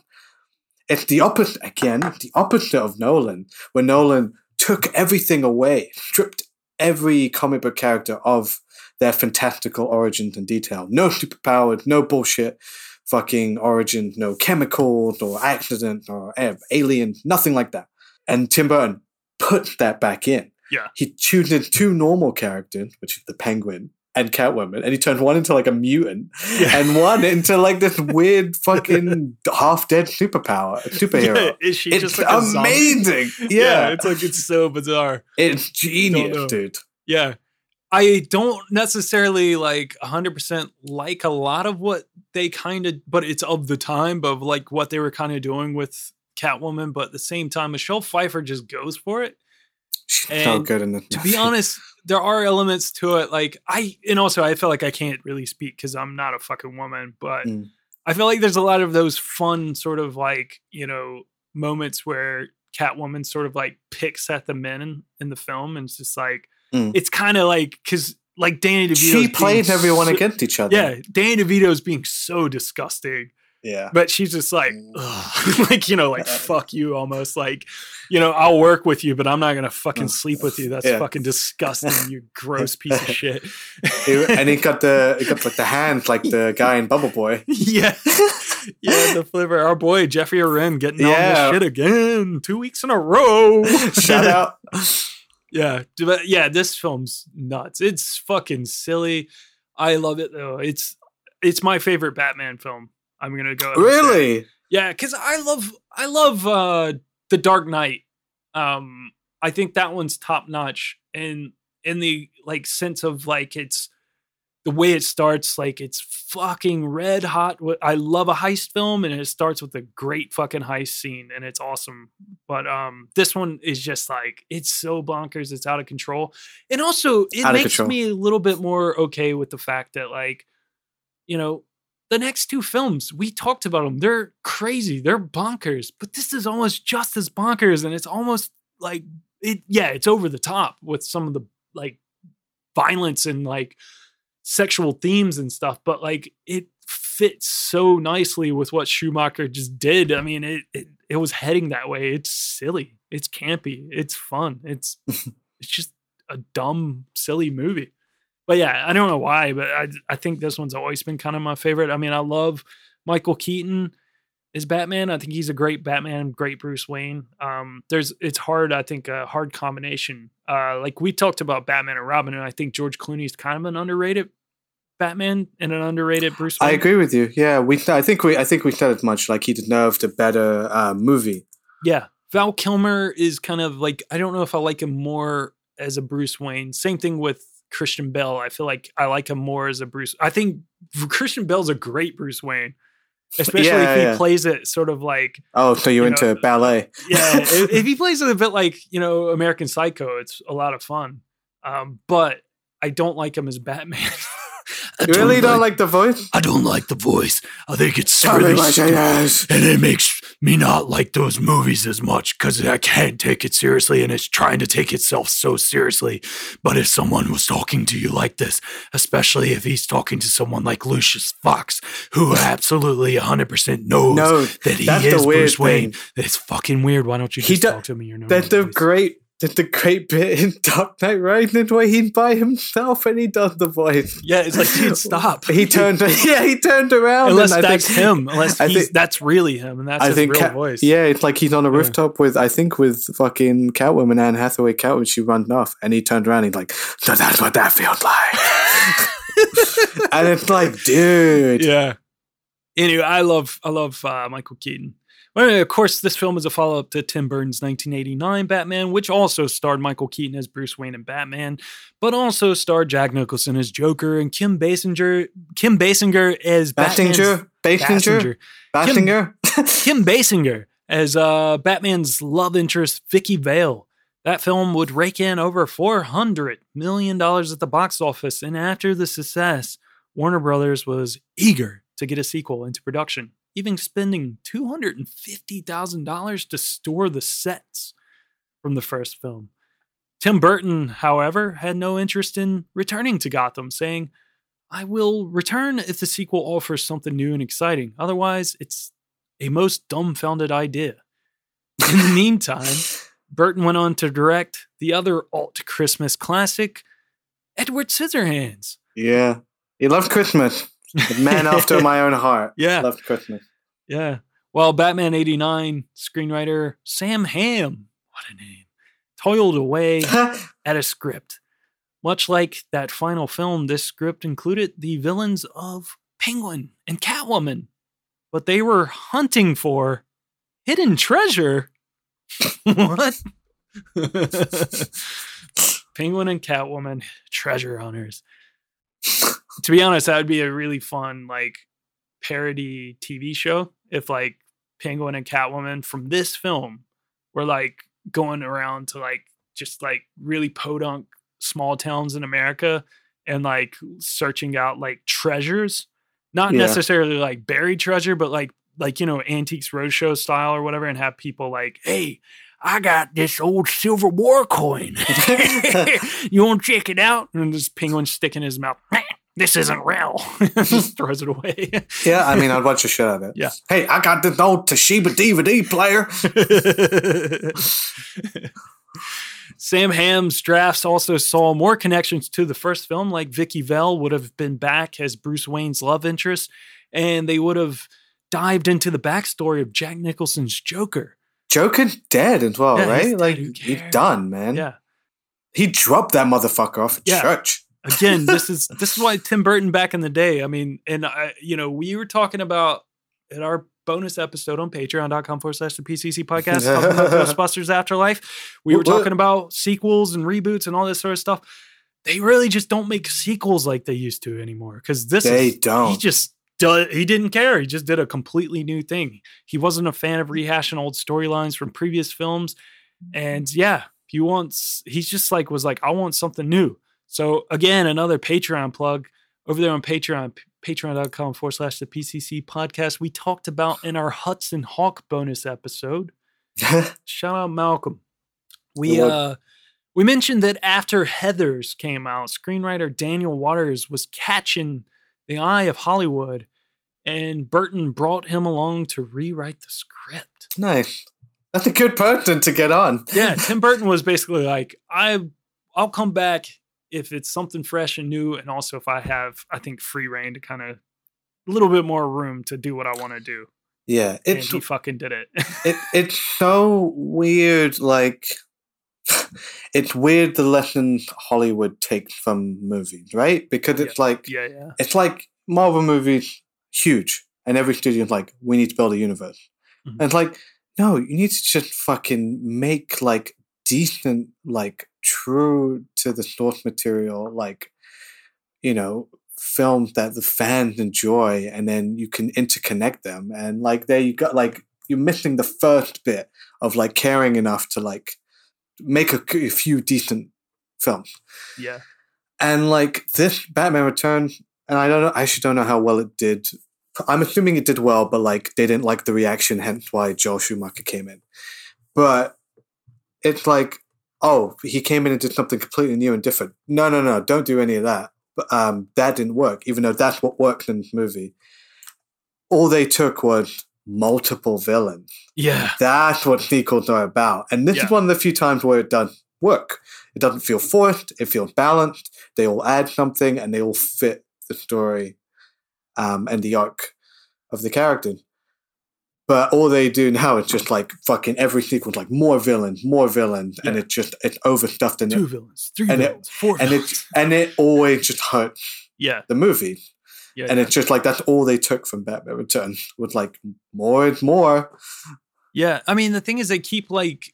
it's the opposite again, the opposite of Nolan, where Nolan took everything away, stripped every comic book character of their fantastical origins and detail. No superpowers, no bullshit fucking origins, no chemicals or accidents or eh, aliens, nothing like that. And Tim Burton put that back in. Yeah. He tuned in two normal characters, which is the penguin and Catwoman, and he turned one into like a mutant Yeah. and one into like this [laughs] weird fucking half dead superpower [laughs] superhero. Yeah, is she it's just like amazing. [laughs] Yeah. Yeah. it's like it's so bizarre. it's genius, dude. Yeah. I don't necessarily like 100% like a lot of what they kind of, but it's of the time of like what they were kind of doing with Catwoman. But at the same time, Michelle Pfeiffer just goes for it. So And good in this. To be [laughs] honest, there are elements to it. Like I, and also I feel like I can't really speak because I'm not a fucking woman, but Mm. I feel like there's a lot of those fun sort of like, you know, moments where Catwoman sort of like picks at the men in, in the film and it's just like, Mm. it's kind of like, cause like Danny DeVito. she plays everyone against each other. Yeah, Danny DeVito's being so disgusting, yeah. but she's just like, Mm. [laughs] like you know, like [laughs] fuck you, almost like, you know, I'll work with you, but I'm not gonna fucking sleep with you. That's Yeah. fucking disgusting, you [laughs] gross piece of shit. And he got the he got like the hands like the guy in Bubble Boy. yeah, yeah, the flavor. Our boy Jeffrey Arend getting on Yeah. this shit again, two weeks in a row. Shout out. Yeah, but yeah, this film's nuts. It's fucking silly. I love it though. It's it's my favorite Batman film. I'm gonna go. ahead and say. Really? Yeah, because I love I love uh the Dark Knight. Um, I think that one's top notch, and in the like sense of like it's the way it starts, like it's fucking red hot. I love a heist film, and it starts with a great fucking heist scene, and it's awesome. But um, this one is just like it's so bonkers, it's out of control, and also it makes control. me a little bit more okay with the fact that like, you know, the next two films we talked about them they're crazy they're bonkers but this is almost just as bonkers and it's almost like it yeah, it's over the top with some of the like violence and like sexual themes and stuff, but like it fits so nicely with what Schumacher just did. I mean, it it, it was heading that way. It's silly. It's campy. It's fun. It's [laughs] it's just a dumb, silly movie. But yeah, I don't know why, but I I think this one's always been kind of my favorite. I mean, I love Michael Keaton as Batman. I think he's a great Batman, great Bruce Wayne. Um, there's it's hard, I think, a hard combination. Uh, like we talked about Batman and Robin, and I think George Clooney's kind of an underrated Batman and an underrated Bruce Wayne. I agree with you. Yeah, we. I think we. I think we said it much. Like he deserved a better uh, movie. Yeah. Val Kilmer is kind of like I don't know if I like him more as a Bruce Wayne. Same thing with Christian Bale. I feel like I like him more as a Bruce. I think Christian Bale's a great Bruce Wayne. Especially Yeah, if he yeah. plays it sort of like Oh, so you're You into know, ballet? yeah, [laughs] if, if he plays it a bit like, you know, American Psycho, it's a lot of fun. Um, but I don't like him as Batman. [laughs] I You really don't like the voice? I don't like the voice. I think it's Tell really stupid. and it makes me not like those movies as much because I can't take it seriously and it's trying to take itself so seriously. But if someone was talking to you like this, especially if he's talking to someone like Lucius Fox, who [laughs] absolutely 100% knows No, that he is Bruce Wayne, it's fucking weird. Why don't you just do- talk to me? in Your That's the voice? great. That's the great bit in Dark Knight Rises where he'd by himself and he does the voice. yeah, it's like, dude, stop. [laughs] He turned. [laughs] yeah, he turned around. Unless and that's think- him. Unless he's, think- that's really him. And that's I his think, real Cat- voice. yeah, it's like he's on a rooftop with, I think, with fucking Catwoman, Anne Hathaway Catwoman. She runs off, and he turned around. He's like, "So that's what that feels like." [laughs] and it's like, dude, yeah. Anyway, I love I love uh, Michael Keaton. Well, of course, this film is a follow up to Tim Burton's 1989 Batman, which also starred Michael Keaton as Bruce Wayne and Batman, but also starred Jack Nicholson as Joker and Kim Basinger Kim Basinger as Basinger, Basinger, Basinger. Basinger. Kim Basinger as uh, Batman's love interest, Vicki Vale. That film would rake in over $400 million at the box office. And after the success, Warner Brothers was eager to get a sequel into production, even spending $250,000 to store the sets from the first film. Tim Burton, however, had no interest in returning to Gotham, saying, I will return if the sequel offers something new and exciting. Otherwise, it's a most dumbfounded idea. In the [laughs] meantime, Burton went on to direct the other alt Christmas classic, Edward Scissorhands. yeah, he loved Christmas. The man after my own heart. [laughs] Yeah. loved Christmas. Yeah. Well, Batman 89 screenwriter Sam Hamm, what a name, toiled away [laughs] at a script. Much like that final film, this script included the villains of Penguin and Catwoman, but they were hunting for hidden treasure. [laughs] what? Penguin and Catwoman, treasure hunters. To be honest, that would be a really fun, like, parody TV show if, like, Penguin and Catwoman from this film were, like, going around to, like, just like really podunk small towns in America and like searching out like treasures, not Yeah. necessarily like buried treasure, but like like you know antiques roadshow style or whatever, and have people like, hey. I got this old silver war coin. [laughs] [laughs] you want to check it out? And this penguin sticking his mouth. [laughs] This isn't real. [laughs] Just [laughs] throws it away. Yeah, I mean, I'd watch a shit out of it. Yeah. Hey, I got this old Toshiba DVD player. [laughs] Sam Hamm's drafts also saw more connections to the first film, like Vicki Vale would have been back as Bruce Wayne's love interest, and they would have dived into the backstory of Jack Nicholson's Joker. Joker dead as well, Yeah, right? Like he's done, man. Yeah. He dropped that motherfucker off at Yeah. church. Again, this is [laughs] this is why Tim Burton back in the day. I mean, and I, you know, we were talking about in our bonus episode on patreon.com forward slash the PCC podcast talking about [laughs] Ghostbusters Afterlife. We were What- what? talking about sequels and reboots and all this sort of stuff. They really just don't make sequels like they used to anymore. Because this They is, He don't. He just do- he didn't care. He just did a completely new thing. He wasn't a fan of rehashing old storylines from previous films. And yeah, he wants he's just like was like, I want something new. So again, another Patreon plug over there on Patreon, patreon.com forward slash the PCC podcast. We talked about in our Hudson Hawk bonus episode. [laughs] Shout out Malcolm. We uh we mentioned that after Heathers came out, screenwriter Daniel Waters was catching the eye of Hollywood, and Burton brought him along to rewrite the script. Nice. That's a good person to get on. Yeah, [laughs] Tim Burton was basically like, I I'll come back if it's something fresh and new, and also if I have, I think, free reign to kind of a little bit more room to do what I want to do. Yeah, And it's he fucking did it. it it's so weird. Like, [sighs] it's weird the lessons Hollywood takes from movies, right? Because it's like yeah, yeah. it's like Marvel movies, huge, and every studio's like, we need to build a universe. Mhm. And it's like, no, you need to just fucking make like decent, like true to the source material, like you know, films that the fans enjoy, and then you can interconnect them. And like there, you got like you're missing the first bit of like caring enough to like make a, a few decent films. Yeah. And like this Batman Returns, and I don't know, I actually don't know how well it did. I'm assuming it did well, but like they didn't like the reaction, hence why Joel Schumacher came in. But it's like, oh, he came in and did something completely new and different. No, no, no, don't do any of that. But um, that didn't work, even though that's what worked in this movie. All they took was multiple villains. Yeah. That's what sequels are about. And this Yeah. is one of the few times where it does work. It doesn't feel forced, it feels balanced. They all add something and they all fit the story um, and the arc of the character. But all they do now is just like fucking every sequence, like more villains, more villains, and Yeah. it just it's overstuffed and Two it villains, three and it- villains, four and villains. it and it always just hurts yeah. the movie. Yeah. And yeah. it's just like that's all they took from Batman Returns was like more is more. Yeah, I mean the thing is they keep like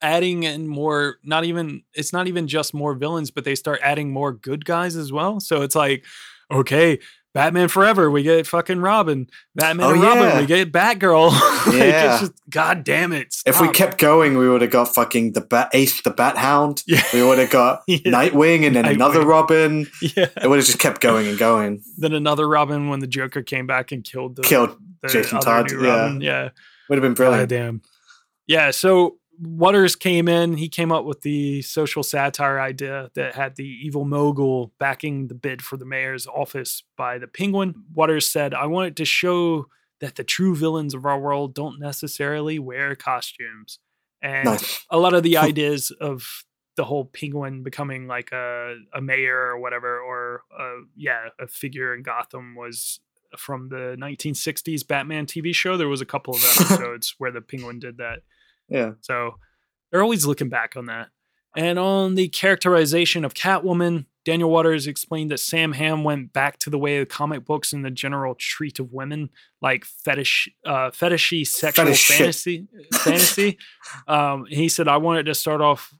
adding in more not even it's not even just more villains but they start adding more good guys as well. So it's like okay, Batman Forever, we get fucking Robin. Batman Oh, and Robin, yeah. we get Batgirl. [laughs] Yeah. just god damn it. If we kept going, we would have got fucking the Bat Ace, the Bat Hound. Yeah. We would have got [laughs] Yeah. Nightwing and then another Robin. Yeah. It would have just kept going and going. [laughs] Then another Robin when the Joker came back and killed the Killed the Jason Todd, yeah. Yeah. Would have been brilliant. God damn. Yeah, so Waters came in. He came up with the social satire idea that had the evil mogul backing the bid for the mayor's office by the penguin. Waters said, I wanted to show that the true villains of our world don't necessarily wear costumes. And Nice. a lot of the ideas of the whole penguin becoming like a, a mayor or whatever, or uh, yeah, a figure in Gotham was from the 1960s Batman TV show. There was a couple of [laughs] episodes where the penguin did that. Yeah. So they're always looking back on that. And on the characterization of Catwoman, Daniel Waters explained that Sam Hamm went back to the way of comic books and the general treat of women, like fetish, uh, fetishy sexual Fetish fantasy. fantasy. [laughs] Um, he said, "I wanted to start off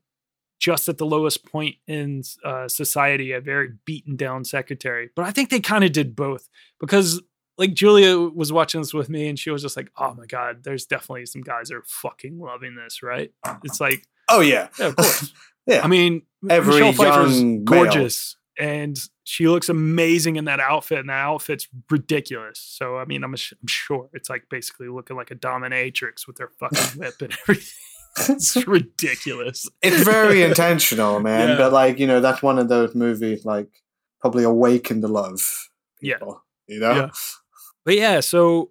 just at the lowest point in uh, society, a very beaten down secretary." But I think they kind of did both because like Julia was watching this with me and she was just like, "Oh my god, there's definitely some guys that are fucking loving this, right?" It's like, Oh yeah. yeah, of course. [laughs] Yeah. I mean, Every Michelle Pfeiffer's young male. gorgeous and she looks amazing in that outfit and that outfit's ridiculous. So I mean, I'm, I'm sure it's like basically looking like a dominatrix with their fucking [laughs] whip and everything. it's [laughs] ridiculous. It's very intentional, man. Yeah. But like, you know, that's one of those movies like probably awakened the love of Yeah. You know? Yeah. But yeah, so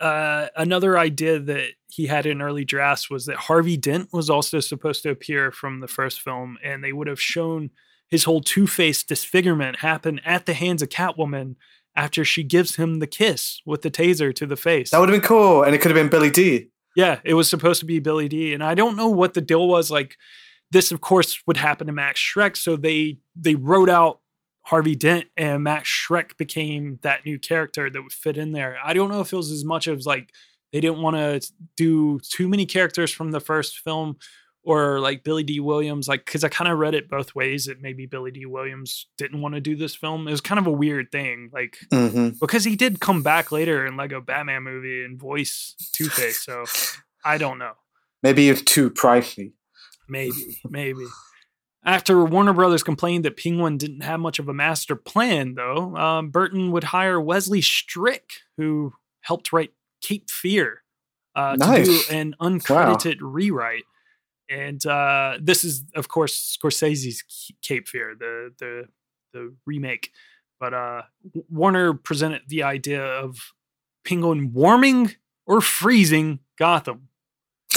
uh, another idea that he had in early drafts was that Harvey Dent was also supposed to appear from the first film, and they would have shown his whole Two Face disfigurement happen at the hands of Catwoman after she gives him the kiss with the taser to the face. That would have been cool. And it could have been Billy Dee. Yeah, it was supposed to be Billy Dee, and I don't know what the deal was. Like, this, of course, would happen to Max Schreck, so they they wrote out Harvey Dent, and Matt Schreck became that new character that would fit in there. I don't know if it was as much as like they didn't want to do too many characters from the first film, or like Billy Dee Williams, like because I kind of read it both ways. That maybe Billy Dee Williams didn't want to do this film. It was kind of a weird thing, like Mm-hmm. because he did come back later in Lego Batman movie and voice Two Face. So I don't know. Maybe it's too pricey. Maybe, maybe. After Warner Brothers complained that Penguin didn't have much of a master plan, though, um, Burton would hire Wesley Strick, who helped write Cape Fear, uh, to do an uncredited rewrite. and uh, this is of course Scorsese's Cape Fear, the the the remake. But uh, Warner presented the idea of Penguin warming or freezing Gotham.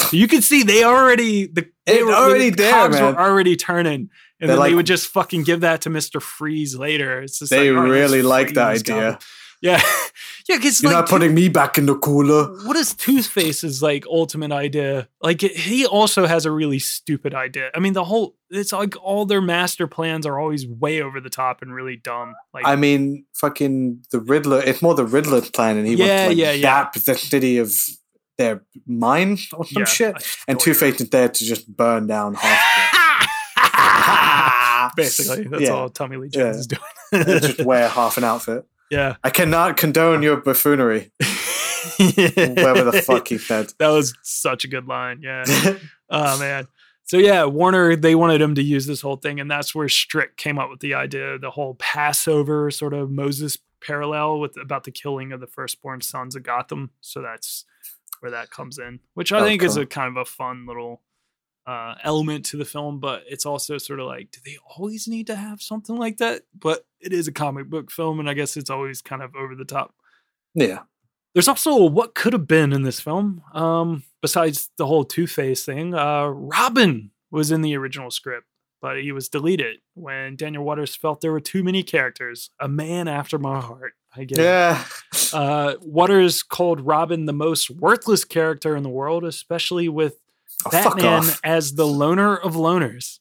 [laughs] You can see they already the they were- already the there, cogs man. were already turning, and They're then they would just fucking give that to Mister Freeze later. It's just They like, oh, let's really like that idea. Gotham. [laughs] Yeah, [laughs] yeah, because You're like, not putting me back in the cooler. what is Two Face's like ultimate idea? Like he also has a really stupid idea. I mean, the whole it's like all their master plans are always way over the top and really dumb. Like I mean, fucking the Riddler. It's more the Riddler's plan, and he Yeah, wants to like, yeah, yeah. the city of their mind or some yeah, shit. And Two Face is there to just burn down half. [laughs] Basically, that's Yeah. all Tommy Lee Jones is doing. [laughs] just [laughs] wear half an outfit. yeah, I cannot condone your buffoonery. Whatever the fuck he said. That was such a good line. Yeah. oh man. So yeah, Warner they wanted him to use this whole thing, and that's where Strick came up with the idea, the whole Passover sort of Moses parallel with about the killing of the firstborn sons of Gotham. So that's where that comes in, which I Oh, think is a kind of a fun little uh, element to the film, but it's also sort of like, do they always need to have something like that? But it is a comic book film, and I guess it's always kind of over the top. yeah. There's also what could have been in this film. Um, besides the whole Two Face thing, uh, Robin was in the original script, but he was deleted when Daniel Waters felt there were too many characters. A man after my heart. I get it. Yeah. [laughs] Uh, Waters called Robin the most worthless character in the world, especially with Oh, Batman as the loner of loners.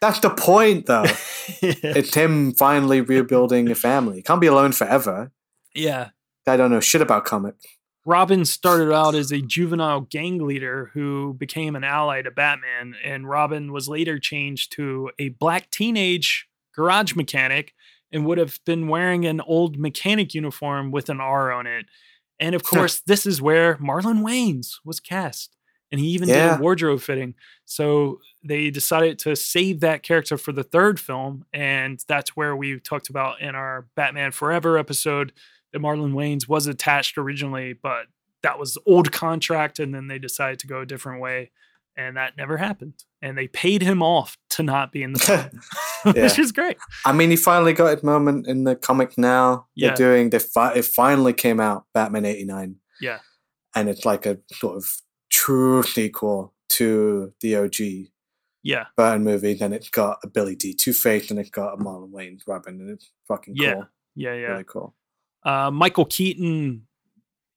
That's the point, though. [laughs] it's him finally rebuilding a family. He can't be alone forever. yeah. I don't know shit about comics. Robin started out as a juvenile gang leader who became an ally to Batman, and Robin was later changed to a black teenage garage mechanic and would have been wearing an old mechanic uniform with an R on it. And of course, this is where Marlon Wayans was cast, and he even did a wardrobe fitting. So they decided to save that character for the third film, and that's where we talked about in our Batman Forever episode that Marlon Wayans was attached originally, but that was old contract, and then they decided to go a different way, and that never happened. And they paid him off to not be in the film, [laughs] [laughs] which is great. I mean, he finally got his moment in the comic now. Yeah. They're doing, they fi- it finally came out, Batman 89. Yeah. And it's like a sort of true sequel to the OG Yeah, Burton movie. Then it's got a Billy Dee Two Face and it's got a Marlon Wayne's Robin. And it's fucking Yeah. cool. yeah, yeah. Really cool. Uh, Michael Keaton,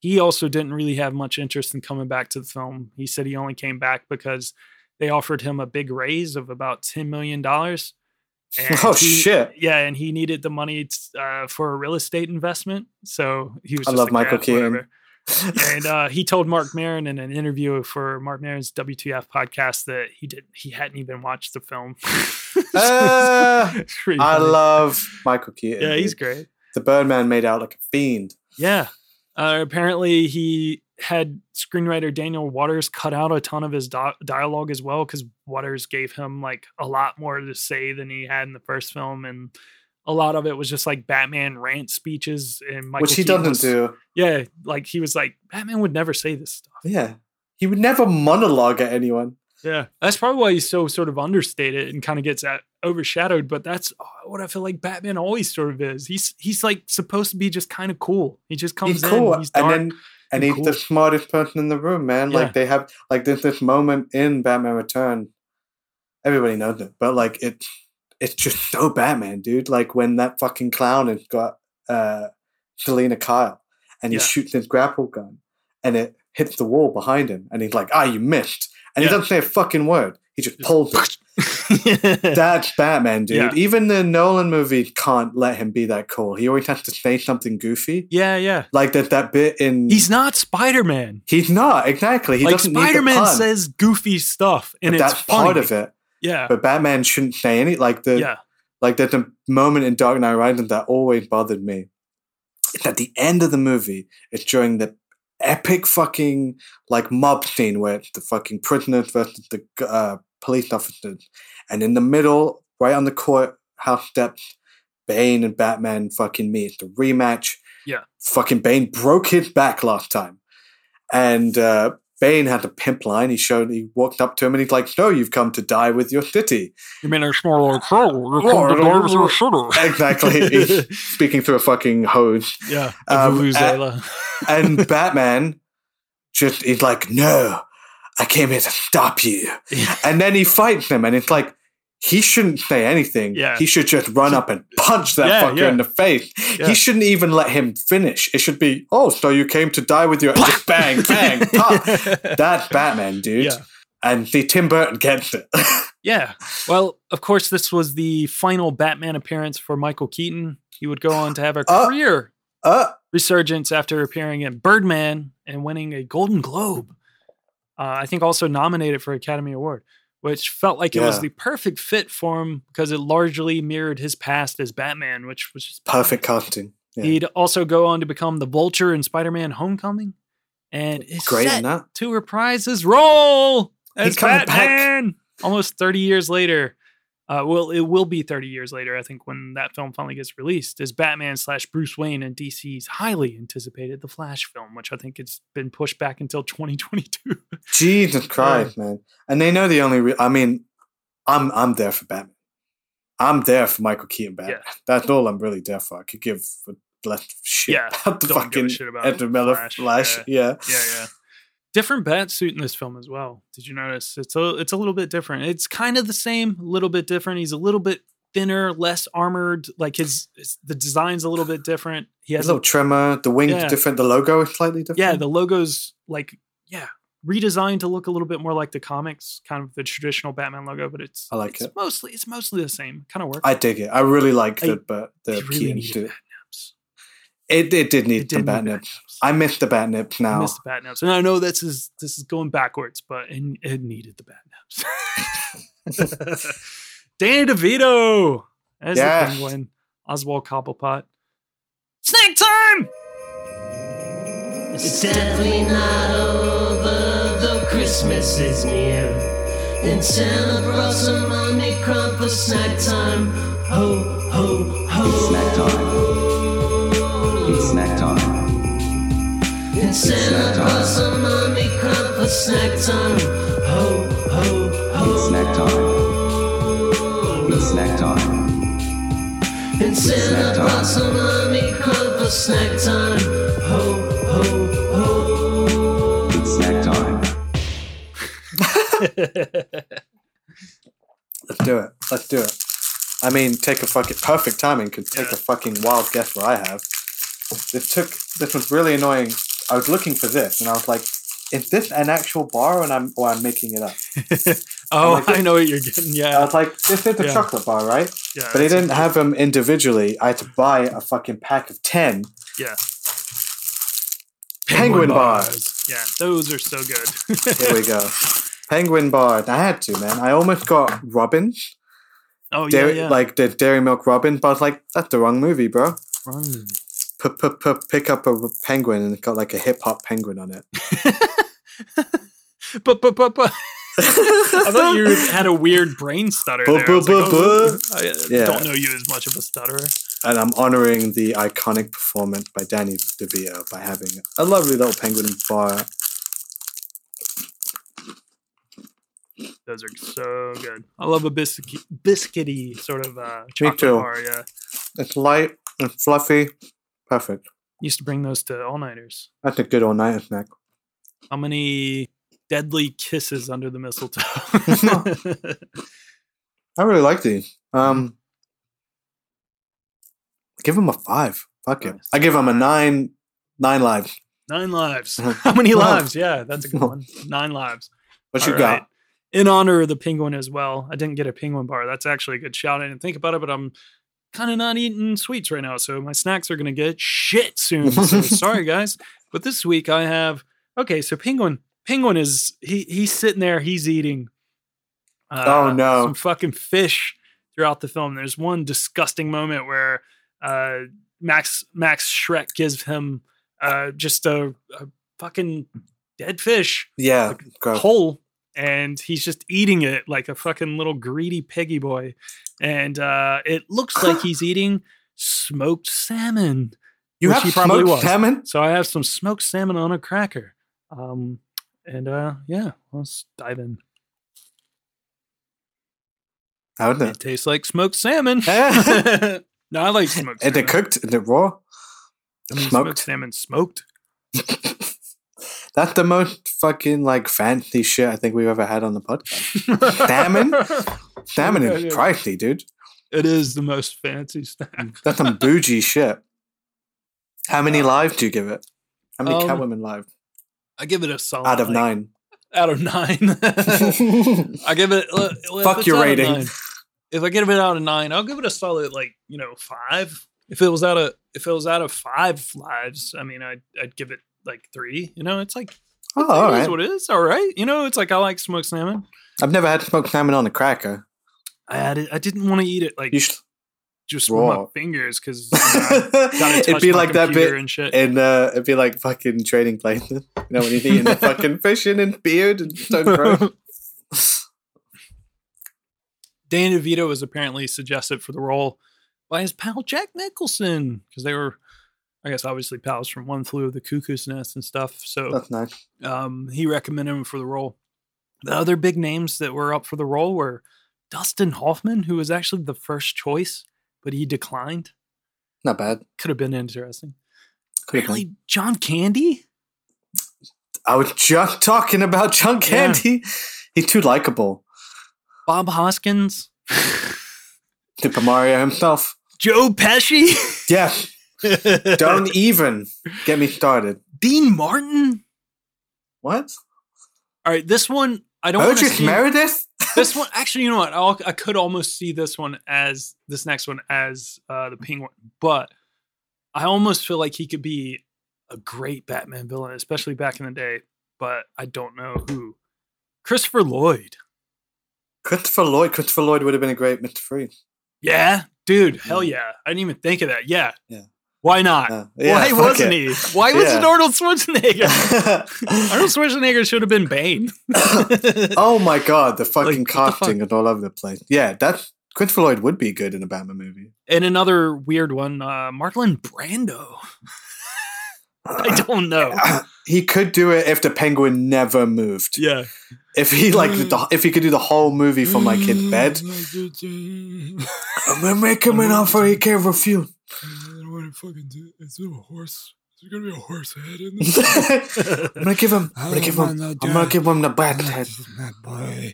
he also didn't really have much interest in coming back to the film. He said he only came back because they offered him a big raise of about $10 million. [laughs] And Oh, he- shit. Yeah, and he needed the money uh, for a real estate investment. So he was I just love Michael "Yeah, Keaton. [laughs] and uh, he told Marc Maron in an interview for Marc Maron's WTF podcast that he did he hadn't even watched the film. [laughs] Uh, I love Michael Keaton. Yeah, he's great. The Birdman made out like a fiend. Yeah. Uh, apparently, he had screenwriter Daniel Waters cut out a ton of his di- dialogue as well because Waters gave him like a lot more to say than he had in the first film, and a lot of it was just like Batman rant speeches and Michael which he Keaton doesn't was- do. Yeah, like he was like Batman would never say this stuff. Yeah. He would never monologue at anyone. Yeah, that's probably why he's so sort of understated and kind of gets at, overshadowed. But that's uh, what I feel like Batman always sort of is. He's he's like supposed to be just kind of cool. He just comes he's cool. in. He's dark. and then and and he's cool. the smartest person in the room, man. Yeah. Like they have like there's this moment in Batman Return. Everybody knows it, but like it it's just so Batman, dude. Like when that fucking clown has got uh Selina Kyle and he Yeah. shoots his grapple gun and it hits the wall behind him and he's like, ah, you missed. And Yeah. he doesn't say a fucking word. He just pulls it. [laughs] That's Batman, dude. Yeah. Even the Nolan movie can't let him be that cool. He always has to say something goofy. yeah, yeah. Like that that bit in He's not Spider Man. He's not exactly. He Like Spider Man says goofy stuff, and that's funny. part of it. Yeah, But Batman shouldn't say any. Like the yeah, like there's a moment in Dark Knight Rises that always bothered me. It's at the end of the movie. It's during the epic fucking like mob scene where it's the fucking prisoners versus the uh, police officers, and in the middle, right on the courthouse steps, Bane and Batman fucking meet. The rematch. Yeah. Fucking Bane broke his back last time, and uh, Bane had a pimp line. He showed, he walked up to him and he's like, "No, you've come to die with your titty." You mean it's more like trouble? [laughs] Exactly. He's speaking through a fucking hose. Yeah. Um, Vuvuzela. [laughs] And Batman just he's like, "No, I came here to stop you." And then he fights him, and it's like he shouldn't say anything. Yeah. He should just run up and punch that Yeah, fucker yeah. in the face. Yeah. He shouldn't even let him finish. It should be, "Oh, so you came to die with your just bang, bang, pop." [laughs] That's Batman, dude. And the Tim Burton gets it. [laughs] Yeah. Well, of course, this was the final Batman appearance for Michael Keaton. He would go on to have a Uh. career uh, resurgence after appearing in Birdman and winning a Golden Globe. Uh, I think also nominated for Academy Award, which felt like it was the perfect fit for him because it largely mirrored his past as Batman, which was just perfect casting. Yeah. He'd also go on to become the Vulture in Spider-Man: Homecoming, and is Great set in that. to reprise his role as coming back. Batman almost 30 years later. Uh, well, it will be 30 years later, I think, when that film finally gets released, is Batman slash Bruce Wayne and DC's highly anticipated The Flash film, which I think it's been pushed back until [laughs] 2022. Jesus [laughs] Christ, man! And they know the only. Re- I mean, I'm I'm there for Batman. I'm there for Michael Keaton Batman. Yeah. [laughs] That's all I'm really there for. I could give a less shit Yeah, about the don't give a fucking shit about Ezra Miller Flash, Flash. yeah. Yeah. yeah, yeah. Different bat suit in this film as well. Did you notice? It's a it's a little bit different. It's kind of the same, a little bit different. He's a little bit thinner, less armored. Like his, his the design's a little bit different. He has A little trimmer. The wings Yeah. different. The logo is slightly different. yeah, the logo's like yeah, redesigned to look a little bit more like the comics, kind of the traditional Batman logo, but it's I like it's it. mostly it's mostly the same. Kind of works. I dig it. I really like I- but the He really Keaton needed suit. bat nips. It it did need It the did bat need nips. nips. I miss the bat nips I now. missed the bat nips. And I know this is this is going backwards, but it, it needed the bat nips. [laughs] [laughs] Danny DeVito as Yes. the penguin. Oswald Cobblepot. Snack time! It's definitely not over, though Christmas is near. And Santa brought some money crumb for snack time. Ho, ho, ho. Snack time. It's snack time. And Santa brought some money crumb for snack time. Ho, ho, ho. It's snack time. It's snack time. And Santa snack time. brought some money crumb for snack time. Ho, ho, ho. It's snack time. Let's do it. Let's do it. I mean, take a fucking perfect timing. Could take Yeah. a fucking wild guess where I have. This took. This was really annoying. I was looking for this, and I was like, "Is this an actual bar, and I'm or I'm making it up?" [laughs] oh, like, I know what you're getting. Yeah, I was like, "This is a Yeah. chocolate bar, right?" yeah But they didn't have them individually. I had to buy a fucking pack of ten. Yeah. Penguin bars. Yeah, those are so good. [laughs] Here we go. Penguin bar. I had to, man. I almost got Robins, oh, yeah, dairy, yeah. like the Dairy Milk Robin, but I was like, "That's the wrong movie, bro." P- p- pick up a penguin and it got like a hip hop penguin on it. [laughs] but, but, but, but. I thought you had a weird brain stutter Bu- there. I, was like, oh. I uh, Yeah. don't know you as much of a stutterer. And I'm honoring the iconic performance by Danny DeVito by having a lovely little penguin bar. Those are so good. I love a biscuit, biscuity sort of uh, Me chocolate too. bar. Yeah, It's light and fluffy. Perfect. used to bring those to all nighters. That's a good all nighter snack. How many deadly kisses under the mistletoe? [laughs] I really like these. Um, give them a five. Fuck it. I give them a nine. Nine lives. Nine lives. [laughs] How many lives? Yeah, that's a good one. Nine lives. What you All got? In honor of the penguin as well. I didn't get a penguin bar. That's actually a good shout. I didn't think about it, but I'm kind of not eating sweets right now. So my snacks are going to get shit soon. So [laughs] sorry, guys. But this week I have, okay, so penguin, penguin is, he he's sitting there, he's eating. uh, Oh, no. Some fucking fish throughout the film. There's one disgusting moment where uh, Max Max Schreck gives him uh, just a, a fucking dead fish Yeah. Whole and he's just eating it like a fucking little greedy piggy boy and uh it looks like [laughs] he's eating smoked salmon You have smoked was. salmon? so i have some smoked salmon on a cracker um And uh, yeah, let's dive in. How would It it? tastes like smoked salmon. [laughs] [laughs] No, I like smoked salmon. it cooked? Is it raw? I mean, smoked smoked? salmon smoked. That's the most fucking like fancy shit I think we've ever had on the podcast. Salmon? [laughs] Salmon is yeah. pricey, dude. It is the most fancy snack. That's some bougie shit. How many lives do you give it? How many Um, Catwoman lives? I give it a solid Out of like, nine. Out of nine. [laughs] I give it. uh, Fuck your rating. nine- if I give it out of nine, I'll give it a solid like you know five. If it was out of if it was out of five lives, I mean, I'd I'd give it like three. You know, it's like Oh, all right. what it is. All right, you know, it's like I like smoked salmon. I've never had smoked salmon on a cracker. I had it. I didn't want to eat it like You should. just with my raw. fingers because [laughs] gotta It'd be like that bit and shit. in uh, it'd be like fucking trading places. You know when you're eating the fucking [laughs] fishing and beard and Stone [laughs] Crow. Danny DeVito was apparently suggested for the role by his pal Jack Nicholson because they were, I guess, obviously pals from One Flew of the Cuckoo's Nest and stuff. So That's nice. um, he recommended him for the role. The other big names that were up for the role were Dustin Hoffman, who was actually the first choice, but he declined. Not bad. Could have been interesting. Could've been. John Candy. I was just talking about John Candy. He's too likable. Bob Hoskins, Super Mario himself. Joe Pesci, Yeah. Don't even get me started. Dean Martin. What? All right, this one I don't. Burgess see- Meredith? this one [laughs] actually you know what I'll, i could almost see this one as this next one as uh the penguin but i almost feel like he could be a great batman villain especially back in the day but i don't know who christopher lloyd Christopher Lloyd. Christopher Lloyd would have been a great Mr. Freeze. yeah dude hell yeah i didn't even think of that yeah Yeah. Why not Yeah. Yeah, why wasn't it. he why was Yeah. it arnold schwarzenegger [laughs] arnold schwarzenegger should have been bane [laughs] oh my god, the fucking Like, casting is all over the place. Yeah, that's Christopher Lloyd would be good in a Batman movie. and another weird one uh marlon brando i don't know [laughs] he could do it if the penguin never moved. yeah If he like the, if he could do the whole movie from like his bed. I'm gonna make him an offer he can't refuse. Is there a horse? Is there gonna be a horse head in this? [laughs] I'm gonna give him. I'm gonna oh give him. I'm gonna give him the bat head. my boy.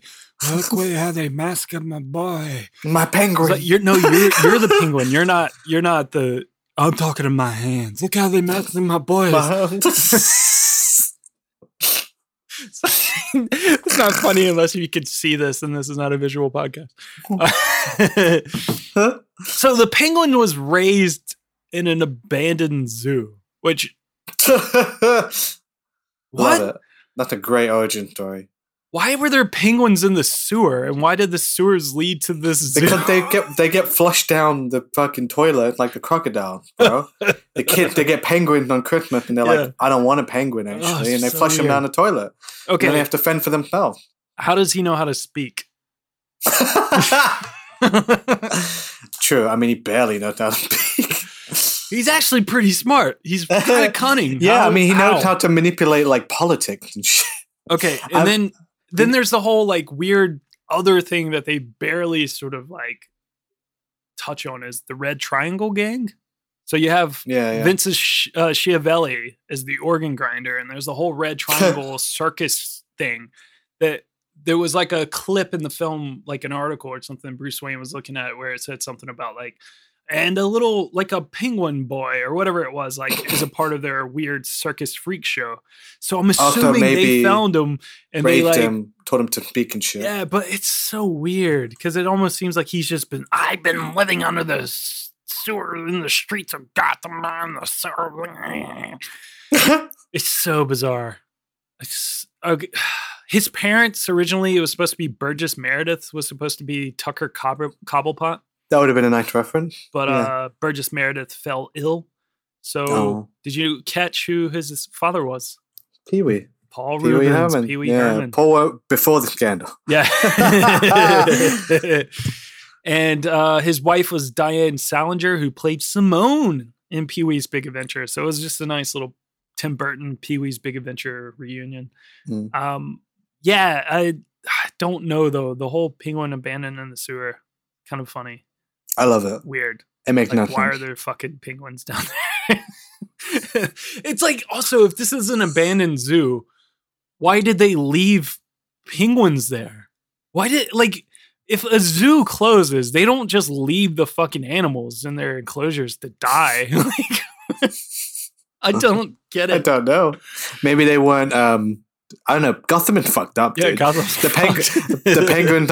Look what how they mask up my boy. My penguin. like, you're no, you're you're the penguin. You're not. You're not the. I'm talking to my hands. Look how they mask up my boys. [laughs] it's not funny unless you could see this, and this is not a visual podcast. [laughs] so the penguin was raised in an abandoned zoo, which [laughs] What? That's a great origin story. why were there penguins in the sewer, and why did the sewers lead to this zoo? Because they get they get flushed down the fucking toilet like the crocodile, bro. [laughs] the kids they get penguins on Christmas and they're Yeah. like, I don't want a penguin oh, actually, and they so flush them down the toilet. Okay, And they have to fend for themselves. how does he know how to speak? [laughs] True. I mean, he barely knows how to speak. He's actually pretty smart. He's [laughs] kind of cunning. yeah, How- I mean, he knows how? how to manipulate like politics and shit. Okay, [laughs] and I've- then then there's the whole like weird other thing that they barely sort of like touch on is the Red Triangle Gang. So you have Yeah, yeah. Vincent Sh- uh, Schiavelli as the organ grinder, and there's the whole Red [laughs] Triangle circus thing that there was like a clip in the film, like an article or something Bruce Wayne was looking at where it said something about like and a little like a penguin boy or whatever it was like is a [coughs] part of their weird circus freak show. So I'm assuming they found him and they like him, told him to speak and shit. yeah, but it's so weird because it almost seems like he's just been. I've been living under the sewer in the streets of Gotham. I'm the sewer. [laughs] it's so bizarre. It's okay. [sighs] His parents originally it was supposed to be Burgess Meredith was supposed to be Tucker Cobble, Cobblepot, That would have been a nice reference. but Yeah. uh Burgess Meredith fell ill. So Oh. did you catch who his father was? Pee Wee. Paul Pee Wee Reubens. Herman. Pee Wee yeah, Herman. Paul before the scandal. Yeah. [laughs] [laughs] and uh, his wife was Diane Salinger, who played Simone in Pee Wee's Big Adventure. So it was just a nice little Tim Burton Pee Wee's Big Adventure reunion. Mm. Um, yeah, I, I don't know though. The whole penguin abandoned in the sewer, kind of funny, I love it. weird. It makes no Like, why are there fucking penguins down there? [laughs] it's like also if this is an abandoned zoo, why did they leave penguins there? Why did like if a zoo closes, they don't just leave the fucking animals in their enclosures to die. [laughs] like, [laughs] I don't get it. I don't know. Maybe they weren't. Um, I don't know. Gotham is fucked up. Yeah, dude. Gotham's the penguin. fucked. the penguin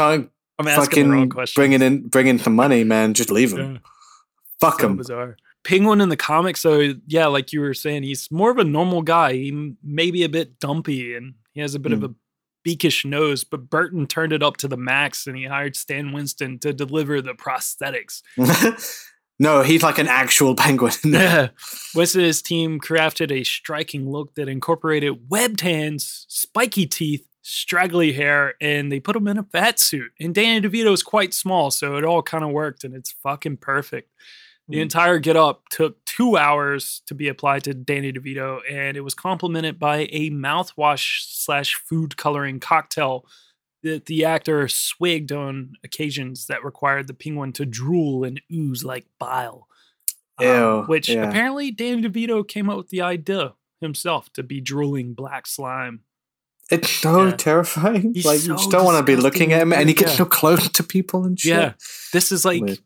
I'm asking the wrong fucking question. bringing in bringing some money, man. Just leave him. Yeah. Fuck so him. bizarre. Penguin in the comics, so yeah, like you were saying, he's more of a normal guy. He may be a bit dumpy and he has a bit of Mm. a beakish nose, but Burton turned it up to the max and he hired Stan Winston to deliver the prosthetics. [laughs] no, he's like an actual penguin. Yeah. Winston and his team crafted a striking look that incorporated webbed hands, spiky teeth, straggly hair, and they put him in a fat suit. And Danny DeVito is quite small, so it all kind of worked and it's fucking perfect. The Mm. entire get up took two hours to be applied to Danny DeVito, and it was complemented by a mouthwash slash food coloring cocktail that the actor swigged on occasions that required the penguin to drool and ooze like bile. Um, Ew, which yeah. apparently Danny DeVito came up with the idea himself to be drooling black slime. It's so Yeah. terrifying. He's like you just don't want to be looking at him, and he gets yeah. so close to people and shit. Yeah, this is like Weird.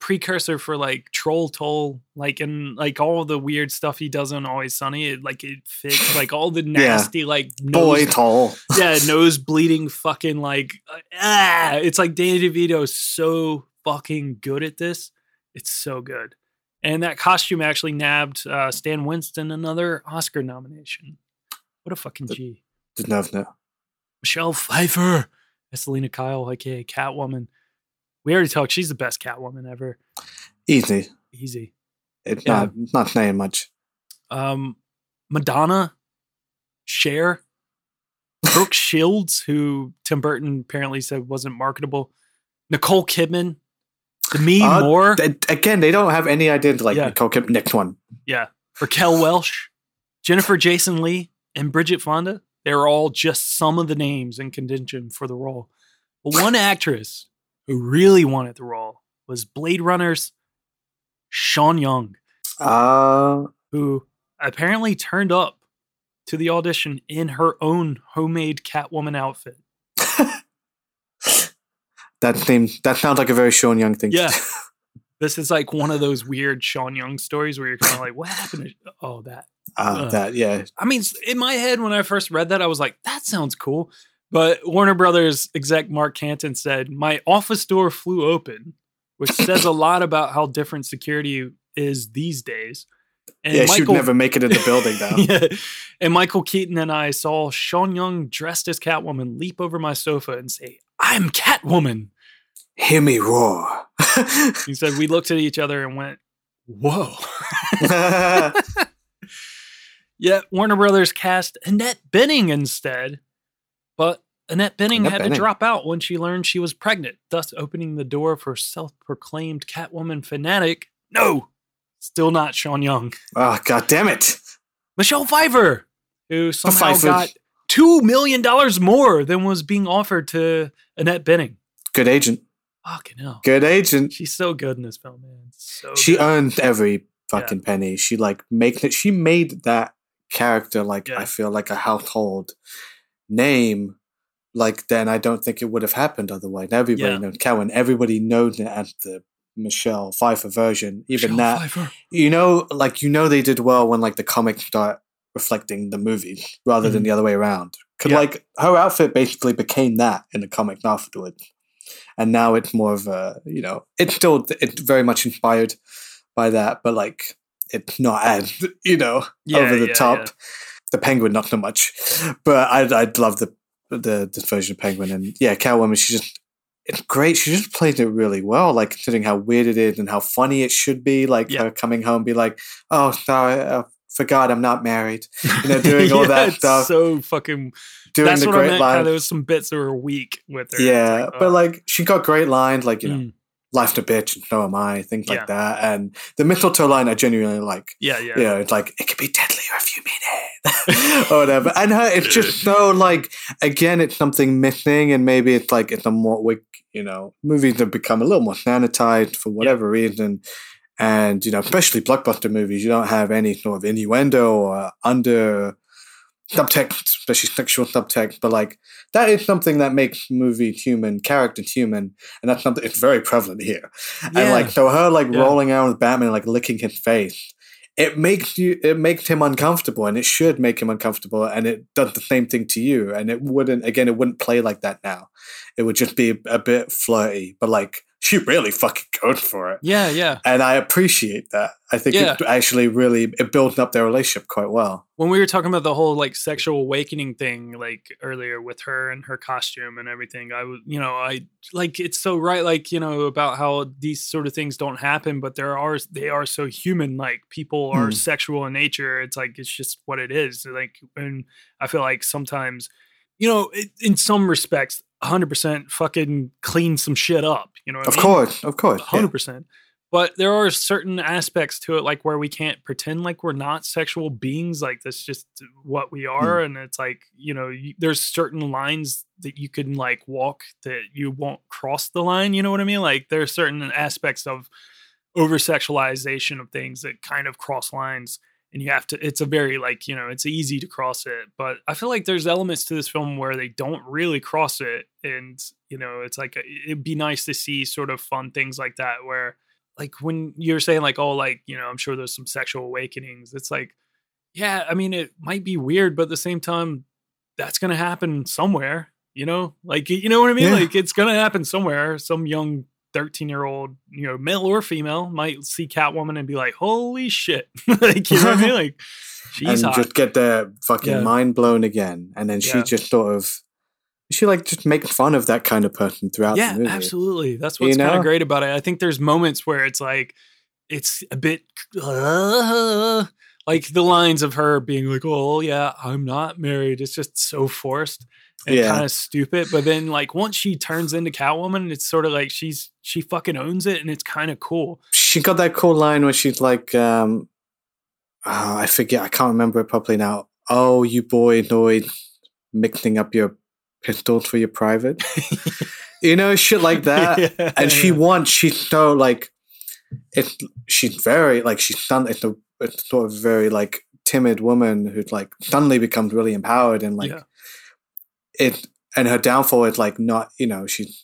precursor for like Troll Toll, like and like all the weird stuff he does on Always Sunny. It, like it fits [laughs] like all the nasty like Boy nose, tall. [laughs] yeah, nose bleeding, fucking like ah. It's like Danny DeVito is so fucking good at this. It's so good, and that costume actually nabbed uh, Stan Winston another Oscar nomination. What a fucking G. Didn't have. Michelle Pfeiffer. That's Selina Kyle, aka Catwoman. We already talked. She's the best Catwoman ever. Easy. Easy. It's Yeah. not not saying much. Um, Madonna, Cher, Brooke [laughs] Shields, who Tim Burton apparently said wasn't marketable. Nicole Kidman, Demi Uh, Moore, th- again, they don't have any idea to like Yeah. Nicole Kidman. Next one. yeah, Raquel Welch, Jennifer Jason Lee, and Bridget Fonda. They're all just some of the names in contention for the role. But one [laughs] actress who really wanted the role was Blade Runner's Sean Young. Uh who apparently turned up to the audition in her own homemade Catwoman outfit. [laughs] that seems that sounds like a very Sean Young thing. to Yeah. [laughs] This is like one of those weird Sean Young stories where you're kind of like, what happened to oh that? Uh, Uh. that yeah. I mean, in my head when I first read that, I was like, that sounds cool. But Warner Brothers exec Mark Canton said, My office door flew open, which says a lot about how different security is these days. And yeah, she'd never make it in the building now. [laughs] yeah. And Michael Keaton and I saw Sean Young dressed as Catwoman leap over my sofa and say, I'm Catwoman. Hear me roar. He said, We looked at each other and went, Whoa. [laughs] Yet Warner Brothers cast Annette Bening instead, but Annette Bening Annette had Bening. to drop out when she learned she was pregnant, thus opening the door for self proclaimed Catwoman fanatic. No, still not Sean Young. Ah, oh god damn it. Michelle Pfeiffer, who somehow Pfeiffer. got $2 million more than was being offered to Annette Bening. Good agent. Fucking hell. Good agent. She's so good in this film, man. So she good. earned every fucking penny. She like make it. She made that character like Yeah. I feel like a household name. Like then I don't think it would have happened otherwise. Everybody Yeah. knows Cowan. Everybody knows it as the Michelle Pfeiffer version. Even Michelle that, Pfeiffer. you know, like you know they did well when like the comics start reflecting the movie rather than Mhm. the other way around. Cause Yeah. like her outfit basically became that in the comic afterwards, and now it's more of a you know it's still it's very much inspired by that, but like it's not as you know Yeah, over the yeah, top. yeah. The penguin, not so much, but I I love the the this version of penguin and yeah, Catwoman. She just it's great. She just played it really well, like considering how weird it is and how funny it should be. Like Yeah. her coming home, be like, "Oh, sorry, uh, I forgot I'm not married." [laughs] You know, doing all Yeah, that stuff, So fucking. doing that's the what I great meant. lines. How there was some bits that were weak with her. Yeah, like, but oh. like she got great lines, like you know, Mm. "Life's a bitch," and "So am I," things Yeah. like that. And the mistletoe line, I genuinely like. yeah, yeah, You know, it's like it could be deadlier if you mean [laughs] it, or whatever. And her, it's just so like again, it's something missing, and maybe it's like it's a more like you know movies have become a little more sanitized for whatever reason. And you know, especially blockbuster movies, you don't have any sort of innuendo or under subtext, especially sexual subtext. But like that is something that makes movies human, characters human, and that's something it's very prevalent here. And like so, her like Yeah. rolling around with Batman, like licking his face, it makes you, it makes him uncomfortable, and it should make him uncomfortable, and it does the same thing to you, and it wouldn't again, it wouldn't play like that now. It would just be a bit flirty, but like she really fucking goes for it. Yeah, yeah. And I appreciate that. I think Yeah. it actually really it builds up their relationship quite well. when we were talking about the whole like sexual awakening thing like earlier with her and her costume and everything i was you know i like it's so right like you know about how these sort of things don't happen but there are they are so human like people are Hmm. sexual in nature it's like it's just what it is like and i feel like sometimes you know in some respects 100% fucking clean some shit up you know what I Of mean? course, of course. hundred percent. But there are certain aspects to it, like where we can't pretend like we're not sexual beings. Like that's just what we hmm. are, and it's like you know, you, there's certain lines that you can like walk that you won't cross the line. You know what I mean? Like there are certain aspects of over sexualization of things that kind of cross lines and you have to it's a very like you know it's easy to cross it but i feel like there's elements to this film where they don't really cross it and you know it's like uh, it'd be nice to see sort of fun things like that where like when you're saying like oh like you know i'm sure there's some sexual awakenings it's like yeah i mean it might be weird but at the same time that's gonna happen somewhere you know like you know what i mean Yeah. like it's gonna happen somewhere some young 13 year old you know male or female might see catwoman and be like holy shit [laughs] like you know what i mean [laughs] like she's and hot just get their fucking Yeah. mind blown again. And then she Yeah. just sort of she like just makes fun of that kind of person throughout yeah the movie. absolutely that's You what's kind of great about it i think there's moments where it's like it's a bit uh, like the lines of her being like oh yeah i'm not married it's just so forced and Yeah. kind of stupid but then like once she turns into catwoman it's sort of like she's she fucking owns it and it's kind of cool She got that cool line where she's like, um oh, I forget, I can't remember it properly now. Oh, you boy annoyed mixing up your pistols for your private. [laughs] you know, shit like that. Yeah, and she yeah. [laughs] wants she's so like it's she's very like she's done it's a it's sort of very like timid woman who like suddenly becomes really empowered and like Yeah. It and her downfall is like not you know she's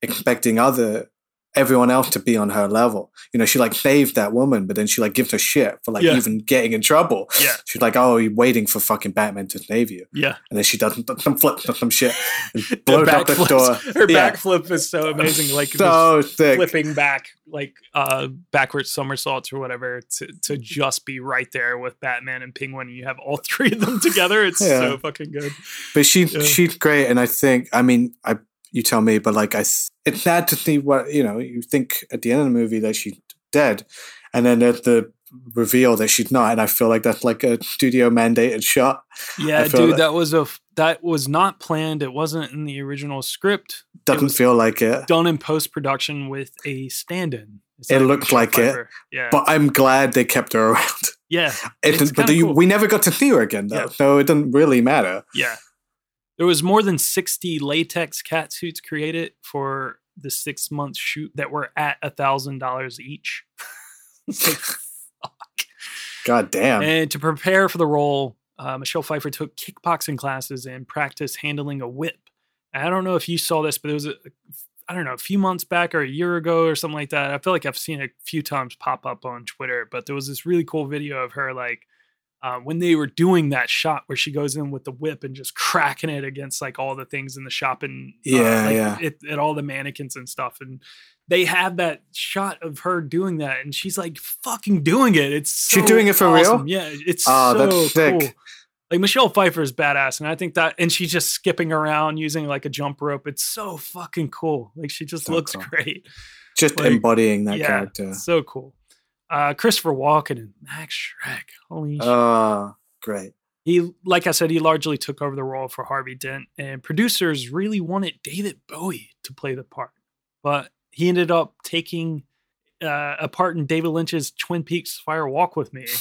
expecting other everyone else to be on her level you know she like saved that woman but then she like gives her shit for like Yeah. even getting in trouble Yeah. she's like oh you're waiting for fucking batman to save you yeah and then she does some flips or some shit and [laughs] blows up the door her Yeah. backflip is so amazing like so sick flipping back like uh backwards somersaults or whatever to, to just be right there with Batman and Penguin. and You have all [laughs] three of them together. It's Yeah. so fucking good. But Yeah. she's great, and I think I mean I you tell me, but like I, it's sad to see what you know. You think at the end of the movie that she's dead, and then there's the reveal that she's not, and I feel like that's like a studio mandated shot. Yeah, dude, that- that was a that was not planned. It wasn't in the original script. Doesn't feel like it, done in post production with a stand-in. It looked like it, Yeah, but I'm glad they kept her around. yeah, It, It's but kinda cool. we never got to see her again, though, Yeah. so it doesn't really matter. Yeah. There was more than 60 latex cat suits created for the six month shoot that were at a thousand dollars each. [laughs] Like, God damn. and to prepare for the role, uh, Michelle Pfeiffer took kickboxing classes and practiced handling a whip. I don't know if you saw this, but it was a, I don't know, a few months back or a year ago or something like that. I feel like I've seen it a few times pop up on Twitter, but there was this really cool video of her like uh, when they were doing that shot where she goes in with the whip and just cracking it against like all the things in the shop and uh, Yeah, like, yeah. It, at all the mannequins and stuff. And they have that shot of her doing that, and she's like fucking doing it. It's so She's doing it for real? Yeah, it's Oh, so that's sick. cool. Like Michelle Pfeiffer is badass, and I think that, and she's just skipping around using like a jump rope. It's so fucking cool. Like she just So looks cool. great. Just like, embodying that yeah, character. So cool. Uh, Christopher Walken and Max Schreck. Holy shit. Oh, great. He, like I said, he largely took over the role for Harvey Dent, and producers really wanted David Bowie to play the part, but he ended up taking uh, a part in David Lynch's Twin Peaks Fire Walk with Me. [laughs]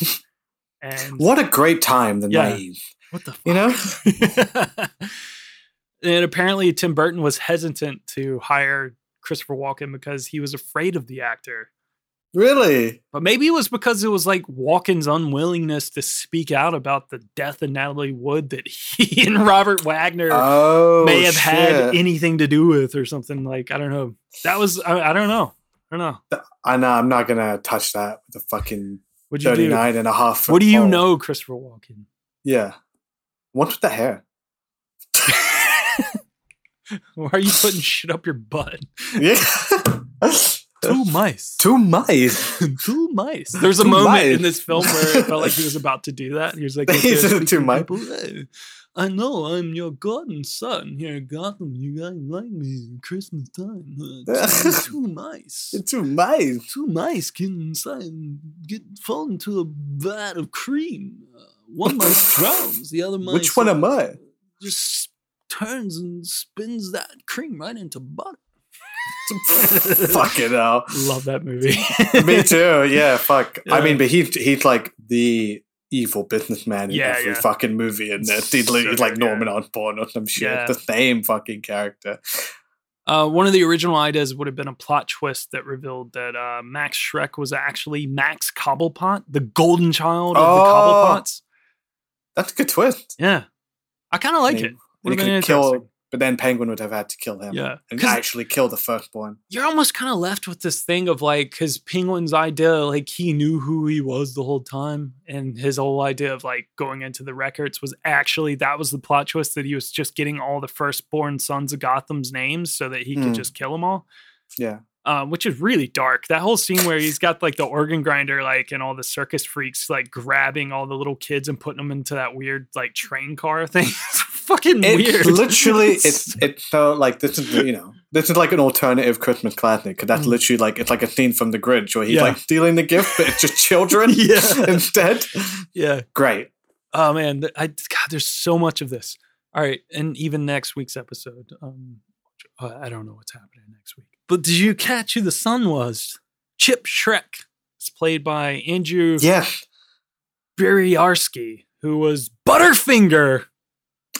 And What a great time, the Yeah. naive. what the fuck? You know? [laughs] and apparently Tim Burton was hesitant to hire Christopher Walken because he was afraid of the actor. Really? But maybe it was because it was like Walken's unwillingness to speak out about the death of Natalie Wood that [laughs] he and Robert Wagner Oh, may have had anything to do with or something. Like, I don't know. That was, I, I don't know. I don't know. I know. I'm not gonna touch that with a fucking What'd you do? 39 and a half. What do you pole. know, Christopher Walken? Yeah. What's with the hair? [laughs] [laughs] Why are you putting shit up your butt? Yeah. Two [laughs] mice. Two mice. [laughs] two mice. There's a Two moment mice. in this film where it felt like he was about to do that. He was like, [laughs] okay, two mice. "Hey, I know I'm your garden son here in Gotham. You guys like me at Christmas time. Uh, two, two mice. Two mice. Two mice get inside and get fall into a vat of cream. Uh, one mice drowns, the other mice Which one uh, am I? just turns and spins that cream right into butter. [laughs] [laughs] Fucking hell. Love that movie. [laughs] Me too. Yeah, fuck. I mean, but he he's like the evil businessman in Yeah, every yeah. fucking movie, and he's like yeah. Norman Osborn or some shit. Yeah. The same fucking character. Uh, one of the original ideas would have been a plot twist that revealed that uh, Max Schreck was actually Max Cobblepot, the golden child of the Oh. Cobblepots. That's a good twist. Yeah, I kind of like And it. he- Would have been could kill, interesting. But then Penguin would have had to kill him. Yeah, And actually kill the firstborn. You're almost kind of left with this thing of like, because Penguin's idea, like he knew who he was the whole time, and his whole idea of like going into the records was actually that was the plot twist that he was just getting all the firstborn sons of Gotham's names so that he Hmm. could just kill them all. Yeah. um, which is really dark. That whole scene where he's got like the organ grinder, like, and all the circus freaks like grabbing all the little kids and putting them into that weird like train car [laughs] thing. Fucking It weird. literally, [laughs] it's it's so like this is you know this is like an alternative Christmas classic because that's Mm. literally like it's like a scene from The Grinch where he's Yeah. like stealing the gift, but it's just children [laughs] Yeah. [laughs] instead. yeah. Great. Oh man, I God, there's so much of this. All right, and even next week's episode, um, uh, I don't know what's happening next week. But did you catch who the son was? Chip Schreck. It's played by Andrew Yeah. Bryniarski, who was Butterfinger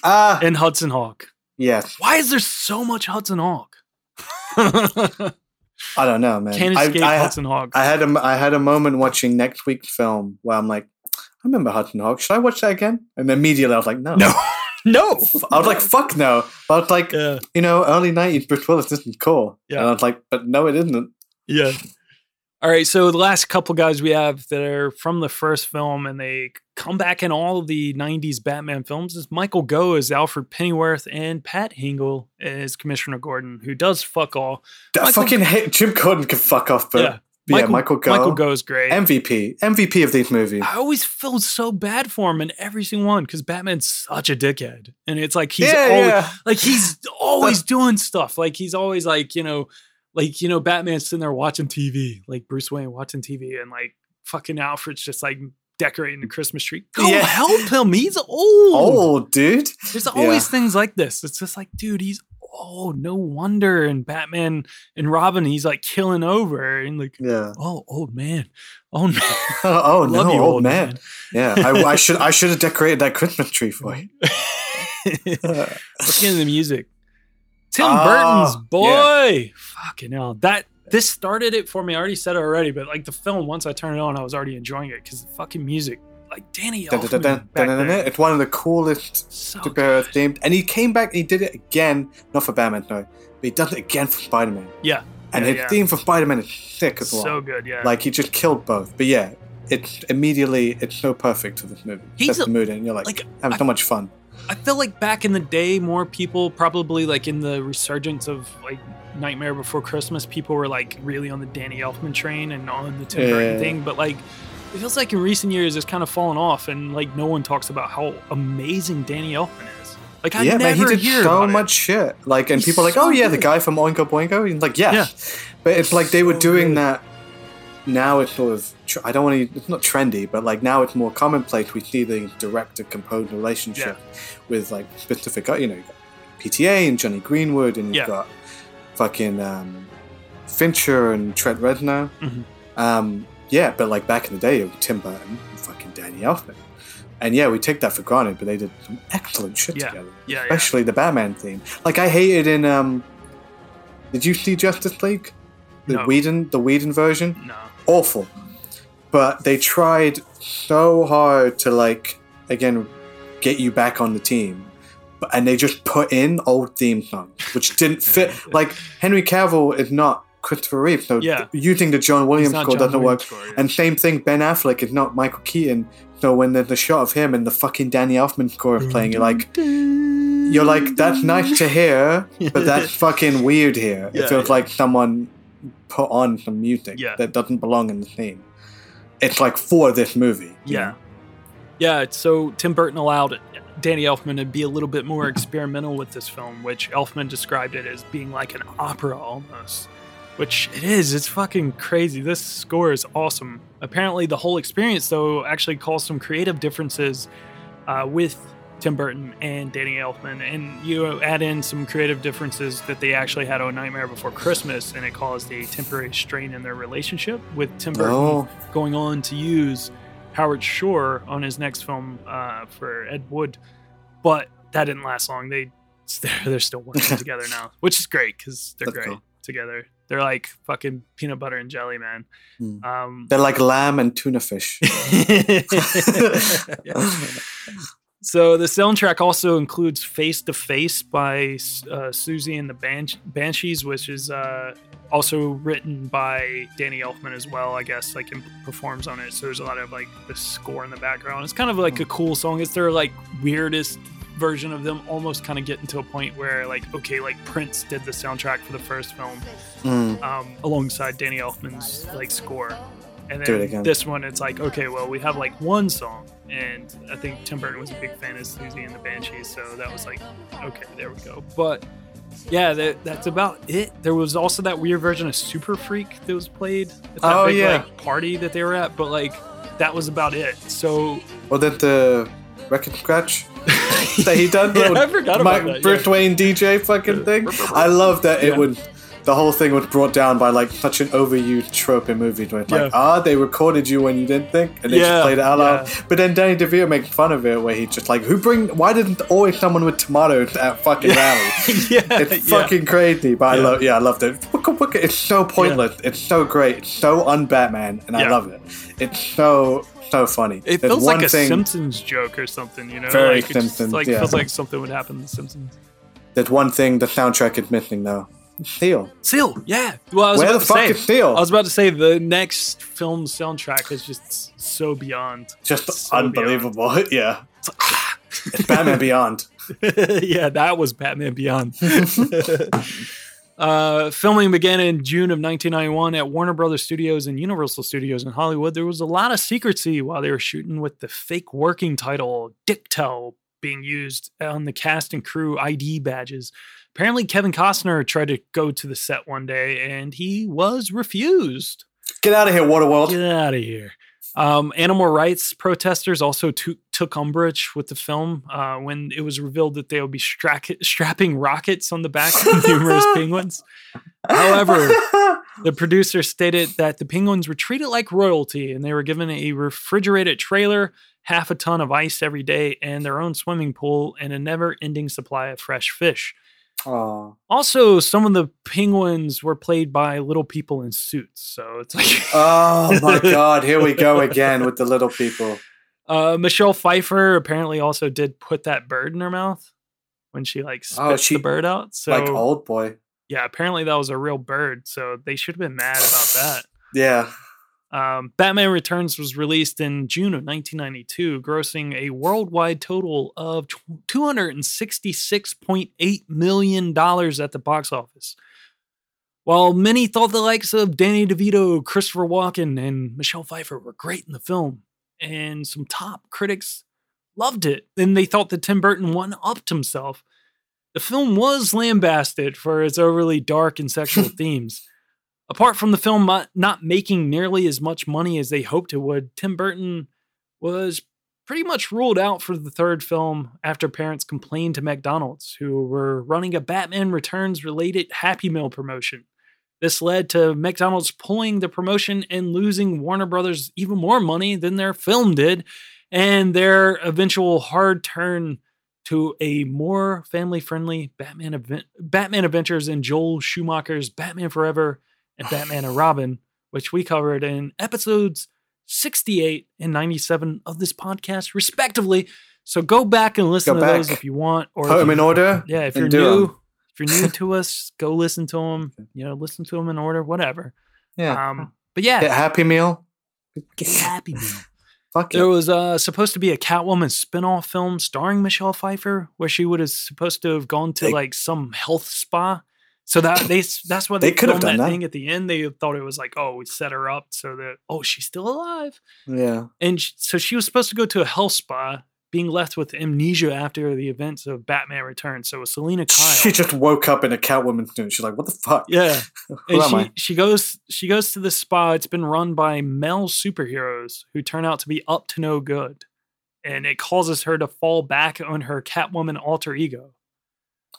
Ah. in Hudson Hawk. Yes. Why is there so much Hudson Hawk? [laughs] I don't know, man. Can't I- escape I, Hudson Hawk. I had a I had a moment watching next week's film where I'm like, I remember Hudson Hawk. Should I watch that again? And immediately I was like, no, no, [laughs] no. I was like, fuck no. But I was like, Yeah, you know, early '90s Bruce Willis isn't cool. Yeah. And I was like, but no, it isn't. yeah. All right, so the last couple guys we have that are from the first film and they come back in all of the 90s Batman films is Michael Gough as Alfred Pennyworth and Pat Hingle as Commissioner Gordon, who does fuck all. I Michael- fucking hate Jim Gordon can fuck off, but Yeah. yeah, Michael- Michael Gough, Michael Gough is great. MVP, MVP of these movies. I always feel so bad for him in every single one because Batman's such a dickhead, and it's like he's yeah, always, yeah. like he's [laughs] always doing stuff. Like he's always like you know, like you know, Batman's sitting there watching TV, like Bruce Wayne watching TV, and like fucking Alfred's just like decorating the Christmas tree. Go Yeah. help him. He's old. Oh, dude. There's always things like this. It's just like, dude, he's old. No wonder. And Batman and Robin, he's like killing over and like, Yeah. oh, old man, oh man. [laughs] Oh, no, you, old old man. man. Yeah, I, I should I [laughs] should have decorated that Christmas tree for you. [laughs] Let's get into the music. Tim Ah, Burton's boy. Fucking hell. That this started it for me. I already said it already, but like the film, once I turned it on, I was already enjoying it because the fucking music, like Danny Dun, dun, dun, Elfman dun, back dun, dun, there. dun. It's one of the coolest So superhero themed, and he came back and he did it again, not for Batman, no, but he does it again for Spider Man, Yeah. and yeah, his yeah. theme for Spider Man is sick as well. So good, yeah. Like he just killed both, but yeah, it's immediately it's so perfect for this movie. He's a- the mood, and you're like, like, having I- so much fun. I feel like back in the day, more people probably like in the resurgence of like Nightmare Before Christmas, people were like really on the Danny Elfman train and on the Tim Burton Yeah. thing. But like, it feels like in recent years it's kind of fallen off, and like no one talks about how amazing Danny Elfman is. Like I yeah, man, he did hear so about it. much shit. Like, and He's people are like, so oh yeah, the guy from Oingo Boingo. And like, yeah. Yeah. but it's like they were doing good. that. Now it's sort of I don't want to. It's not trendy, but like now it's more commonplace. We see the director-composer relationship with like specific. You know, you got PTA and Jonny Greenwood, and you've Yeah. got fucking um, Fincher and Trent Reznor. Mhm. Um, yeah, but like back in the day, it was Tim Burton, and fucking Danny Elfman. And yeah, we take that for granted, but they did some excellent shit Yeah. together. Yeah, yeah. Especially the Batman theme. Like I hated in um Did you see Justice League? The No. Whedon the Whedon version? No. Awful. But they tried so hard to like again get you back on the team. But and they just put in old theme songs, which didn't [laughs] fit. like Henry Cavill is not Christopher Reeve, so Yeah. using the John Williams score John doesn't Williams work. score, yeah. And same thing, Ben Affleck is not Michael Keaton. So when there's a shot of him and the fucking Danny Elfman score is playing, you're like, you're like, that's nice to hear, but that's [laughs] fucking weird here. Yeah, it feels yeah. like someone put on some music Yeah. that doesn't belong in the scene. It's like for this movie. Yeah. know? Yeah, so Tim Burton allowed Danny Elfman to be a little bit more experimental with this film, which Elfman described it as being like an opera almost. Which it is. It's fucking crazy. This score is awesome. Apparently, the whole experience, though, actually caused some creative differences uh, with Tim Burton and Danny Elfman. And you add in some creative differences that they actually had on Nightmare Before Christmas, and it caused a temporary strain in their relationship with Tim Burton Oh. going on to use Howard Shore on his next film uh, for Ed Wood, but that didn't last long. They [laughs] they're, still working [laughs] together now, which is great because they're That's great cool. together. They're like fucking peanut butter and jelly, man. Hmm. Um, They're like lamb and tuna fish. [laughs] Yeah. So the soundtrack also includes "Face to Face" by uh, Siouxsie and the Ban- Banshees, which is uh, also written by Danny Elfman as well. I guess like and performs on it. So there's a lot of like the score in the background. It's kind of like a cool song. It's their like weirdest version of them, almost kind of getting to a point where like okay, like Prince did the soundtrack for the first film Mm. um, alongside Danny Elfman's like score. And then this one, it's like, okay, well, we have like one song, and I think Tim Burton was a big fan of Siouxsie and the Banshees, so that was like, okay, there we go. But yeah, that, that's about it. There was also that weird version of Super Freak that was played at that Oh, big yeah. like, party that they were at, but like that was about it. So Or that the record scratch [laughs] that he done? Yeah, I forgot about Mike- that, Bruce. Wayne DJ fucking thing. I love that Yeah. it would. The whole thing was brought down by like such an overused trope in movies where it's like, Yeah. ah, they recorded you when you didn't think, and they Yeah, just played it out loud. yeah. But then Danny DeVito makes fun of it, where he's just like, who bring? Why didn't always someone with tomatoes at fucking [laughs] rally? [laughs] yeah, It's fucking crazy, but I love. Yeah, I loved it. It's so pointless. It's so great. It's so un-Batman, and I love it. It's so so funny. It There's feels one like a thing- Simpsons joke or something, you know? Very like, just, Simpsons, like yeah. feels like something would happen in The Simpsons. There's one thing the soundtrack is missing though. Seal. Seal, yeah. Well, I was Where about the to fuck say, is Seal? I was about to say the next film soundtrack is just so beyond. Just so unbelievable. [laughs] yeah. It's Batman Beyond. [laughs] yeah, that was Batman Beyond. [laughs] uh, filming began in June of 1991 at Warner Brothers Studios and Universal Studios in Hollywood. There was a lot of secrecy while they were shooting with the fake working title Dictel being used on the cast and crew ID badges. Apparently, Kevin Costner tried to go to the set one day and he was refused. Get out of here, Waterworld. Get out of here. Um, animal rights protesters also to- took umbrage with the film uh, when it was revealed that they would be stra- strapping rockets on the back of numerous [laughs] penguins. However, the producer stated that the penguins were treated like royalty and they were given a refrigerated trailer, half a ton of ice every day, and their own swimming pool and a never ending supply of fresh fish. Also, some of the penguins were played by little people in suits. So it's like. [laughs] Oh my [laughs] god, here we go again with the little people. Uh, Michelle Pfeiffer apparently also did put that bird in her mouth when she like spit Oh, she- the bird out. So like old boy. yeah, apparently that was a real bird. So they should have been mad about that. Yeah. Um, Batman Returns was released in June of 1992, grossing a worldwide total of $266.8 million at the box office. While many thought the likes of Danny DeVito, Christopher Walken, and Michelle Pfeiffer were great in the film, and some top critics loved it, and they thought that Tim Burton one upped himself. The film was lambasted for its overly dark and sexual [laughs] themes. Apart from the film not- making nearly as much money as they hoped it would, Tim Burton was pretty much ruled out for the third film after parents complained to McDonald's, who were running a Batman Returns related Happy Meal promotion. This led to McDonald's pulling the promotion and losing Warner Brothers even more money than their film did, and their eventual hard turn to a more family-friendly Batman event, Batman Adventures and Joel Schumacher's Batman Forever and Batman and Robin, which we covered in episodes 68 and 97 of this podcast, respectively. So go back and listen Go to those if you want, or Put them you- in order. yeah, if you're new, if you're new to [laughs] us, go listen to them. You know, listen to them in order, whatever. Yeah. Um, but yeah, Get Happy Meal. get happy meal. [laughs] Fuck There it. was uh, supposed to be a Catwoman spin-off film starring Michelle Pfeiffer, where she would have supposed to have gone to They- like some health spa. So that they that's why they, They could have done that, that. thing at the end. They thought it was like, oh, we set her up so that oh, she's still alive. Yeah. And sh- so she was supposed to go to a health spa, being left with amnesia after the events of Batman Returns. So it was Selina [laughs] Kyle. She just woke up in a Catwoman suit. She's like, what the fuck? Yeah. [laughs] And she, I? she goes she goes to the spa. It's been run by male superheroes who turn out to be up to no good. And it causes her to fall back on her Catwoman alter ego.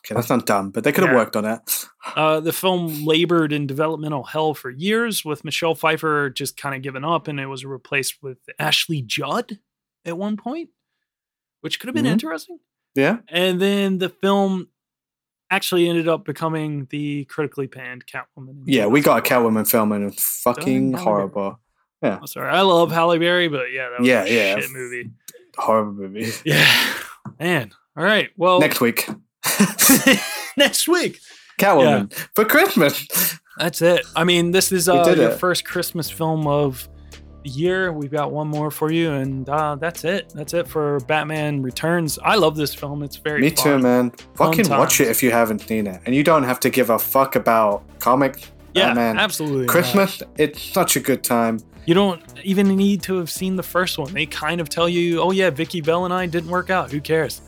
Okay, that's not dumb, but they could have Yeah. worked on it. Uh, the film labored in developmental hell for years, with Michelle Pfeiffer just kind of giving up, and it was replaced with Ashley Judd at one point, which could have been Mhm. interesting. Yeah. And then the film actually ended up becoming the critically panned Catwoman. Yeah, we got a Catwoman film and it's fucking horrible. Yeah. I'm sorry, I love Halle Berry, but yeah, that was Yeah, a yeah. shit movie. Horrible movie. Yeah, man. All right, well, Next week. [laughs] next week. Catwoman for Christmas. That's it. I mean, this is We uh, your it. first Christmas film of the year. We've got one more for you, and uh, that's it. That's it for Batman Returns. I love this film. It's very Me fun. too, man. Fun Fucking watch it if you haven't seen it. And you don't have to give a fuck about comic. Yeah, man. absolutely. not. Christmas, it's such a good time. You don't even need to have seen the first one. They kind of tell you, "Oh yeah, Vicki Vale and I didn't work out. Who cares?"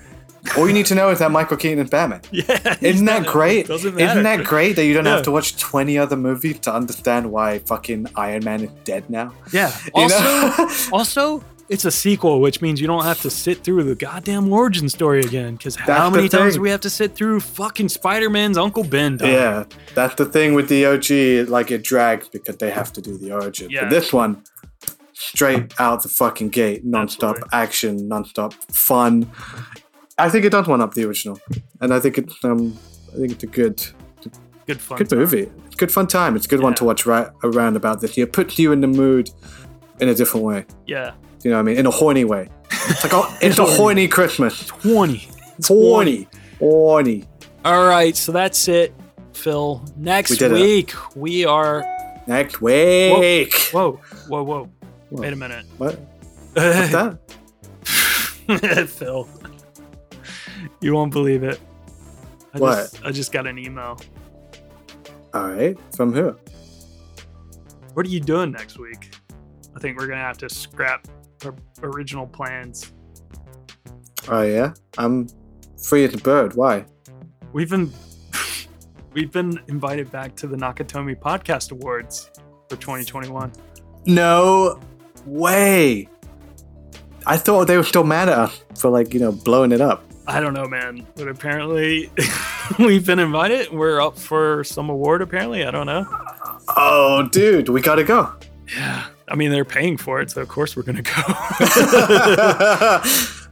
All you need to know is that Michael Keaton is Batman. [laughs] Yeah, Isn't that great? Doesn't matter. Isn't that great that you don't Yeah. have to watch 20 other movies to understand why fucking Iron Man is dead now? Yeah. [laughs] You Also, [laughs] also, it's a sequel, which means you don't have to sit through the goddamn origin story again. Because how many times do we have to sit through fucking Spider Man's Uncle Ben? dying? Yeah, that's the thing with the OG. Like it drags because they have to do the origin. Yeah. But this one, straight out the fucking gate, non-stop Absolutely. action, non-stop fun. I think it does one up the original, and I think it's um, I think it's a good, Good fun. good time. movie. It's good fun time. It's a good one to watch right around about this year. Puts you in the mood in a different way. Yeah. You know what I mean? In a horny way. It's like oh, it's a horny Christmas. 20. Horny, horny. All right. So that's it, Fil. Next We did it. week, we are. Next week. Whoa, whoa, whoa. Whoa. Wait a minute. What? What's that? [laughs] Fil. You won't believe it. I What? Just, I just got an email. All right. From who? What are you doing next week? I think we're gonna have to scrap our original plans. Oh yeah, I'm free as a bird. Why? We've been [laughs] we've been invited back to the Nakatomi Podcast Awards for 2021. No way. I thought they were still mad at us for like you know blowing it up. I don't know, man, but apparently [laughs] we've been invited. We're up for some award. Apparently, I don't know. Oh, dude, we gotta go. Yeah, I mean they're paying for it, so of course we're gonna go. [laughs]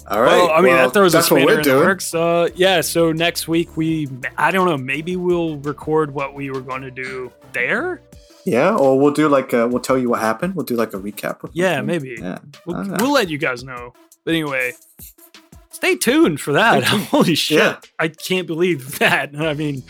All right. Well, I mean well, that throws a spanner in the works. Uh, yeah, so next week we, I don't know, maybe we'll record what we were going to do there. Yeah, or we'll do like a, we'll tell you what happened. We'll do like a recap. Yeah, maybe. Yeah. We'll, I don't know. we'll let you guys know. But anyway, stay tuned for that. [laughs] Holy shit. Yeah. I can't believe [laughs] that. I mean,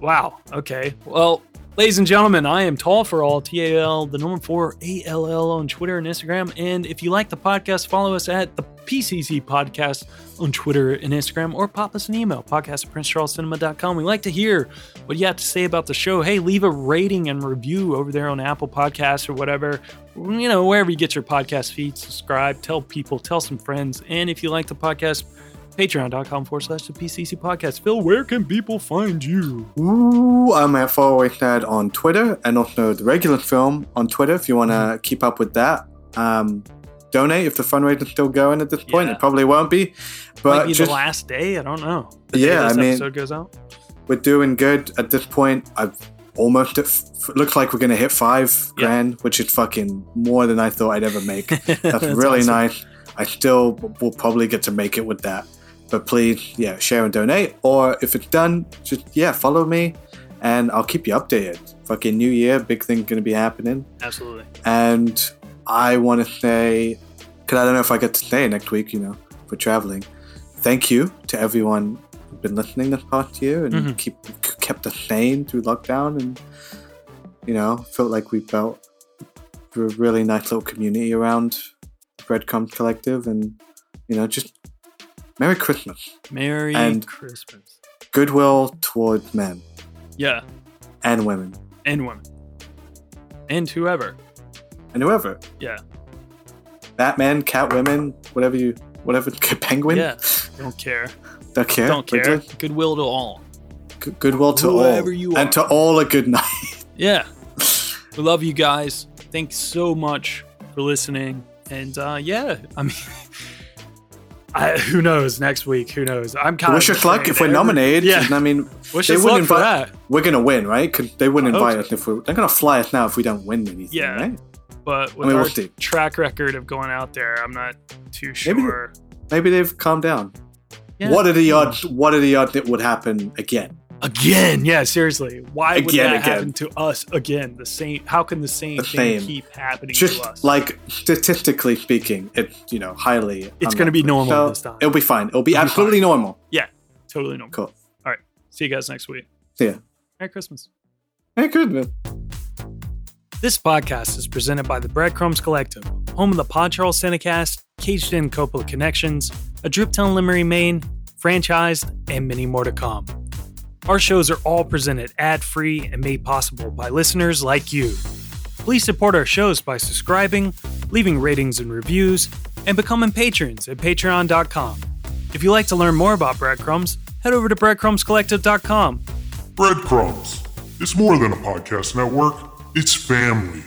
wow. Okay. Well, ladies and gentlemen, I am Tall for All, T A L, the number four, A L L on Twitter and Instagram. And if you like the podcast, follow us at the PCC Podcast on Twitter and Instagram, or pop us an email, podcast at princecharlescinema.com. We like to hear what you have to say about the show. Hey, leave a rating and review over there on Apple Podcasts or whatever. You know, wherever you get your podcast feed, subscribe, tell people, tell some friends. And if you like the podcast, patreon.com forward slash the PCC podcast. Fil, where can people find you? Ooh, I'm at Faraway Dad on Twitter and also the regular film on Twitter if you want to keep up with that. Um, donate if the fundraiser's still going at this point. Yeah. It probably won't be, but be just the last day. I don't know. The Yeah, I mean- episode goes out. we're doing good at this point. I've almost at f- looks like we're gonna hit five grand, which is fucking more than I thought I'd ever make. [laughs] That's, That's really awesome. nice. I still will probably get to make it with that. But please, yeah, share and donate. Or if it's done, just yeah, follow me, and I'll keep you updated. Fucking New Year, big thing gonna be happening. Absolutely. And I want to say, because I don't know if I get to stay next week, you know, for traveling. Thank you to everyone been listening this past year and Mhm. keep kept us sane through lockdown, and you know, felt like we built a really nice little community around Breadcrumbs Collective, and you know, just Merry Christmas, Merry And- Christmas. goodwill towards men Yeah. and women And women. And whoever. and whoever, Yeah. Batman, Catwomen, whatever you, whatever, [laughs] Penguin, Yeah. Don't care. Don't care, Don't care. Wrigley? Goodwill to all. G- goodwill to Whoever all, you and to all a good [laughs] night. Yeah. we love you guys. Thanks so much for listening. And uh yeah, I mean [laughs] I, who knows next week? Who knows? I'm kind Wish of wish us luck if we're nominated. Yeah. I mean, Wish they us wouldn't luck for that. we're gonna win, right? Because they wouldn't I invite us if we. They're gonna fly us now if we don't win anything, Yeah. right? But with mean, our we'll track record of going out there, I'm not too Maybe- sure. Maybe they've calmed down. Yeah. What are the odds? What are the odds that would happen again? Again, yeah, seriously. Why would Again, that again. happen to us again? The same. How can the same The thing same. keep happening Just to us? like statistically speaking, it's you know highly. It's gonna be normal So this time. It'll be fine. It'll be It'll be absolutely normal. yeah, totally normal. Cool. All right. See you guys next week. See ya. Merry Christmas. Good man. This podcast is presented by the Breadcrumbs Collective, home of the Pod Charles Cinecast, Caged In Coppola Connections, a Driptown Limerick, Maine, franchised, and many more to come. Our shows are all presented ad free and made possible by listeners like you. Please support our shows by subscribing, leaving ratings and reviews, and becoming patrons at patreon.com. If you'd like to learn more about Breadcrumbs, head over to breadcrumbscollective.com. Breadcrumbs. It's more than a podcast network, it's family.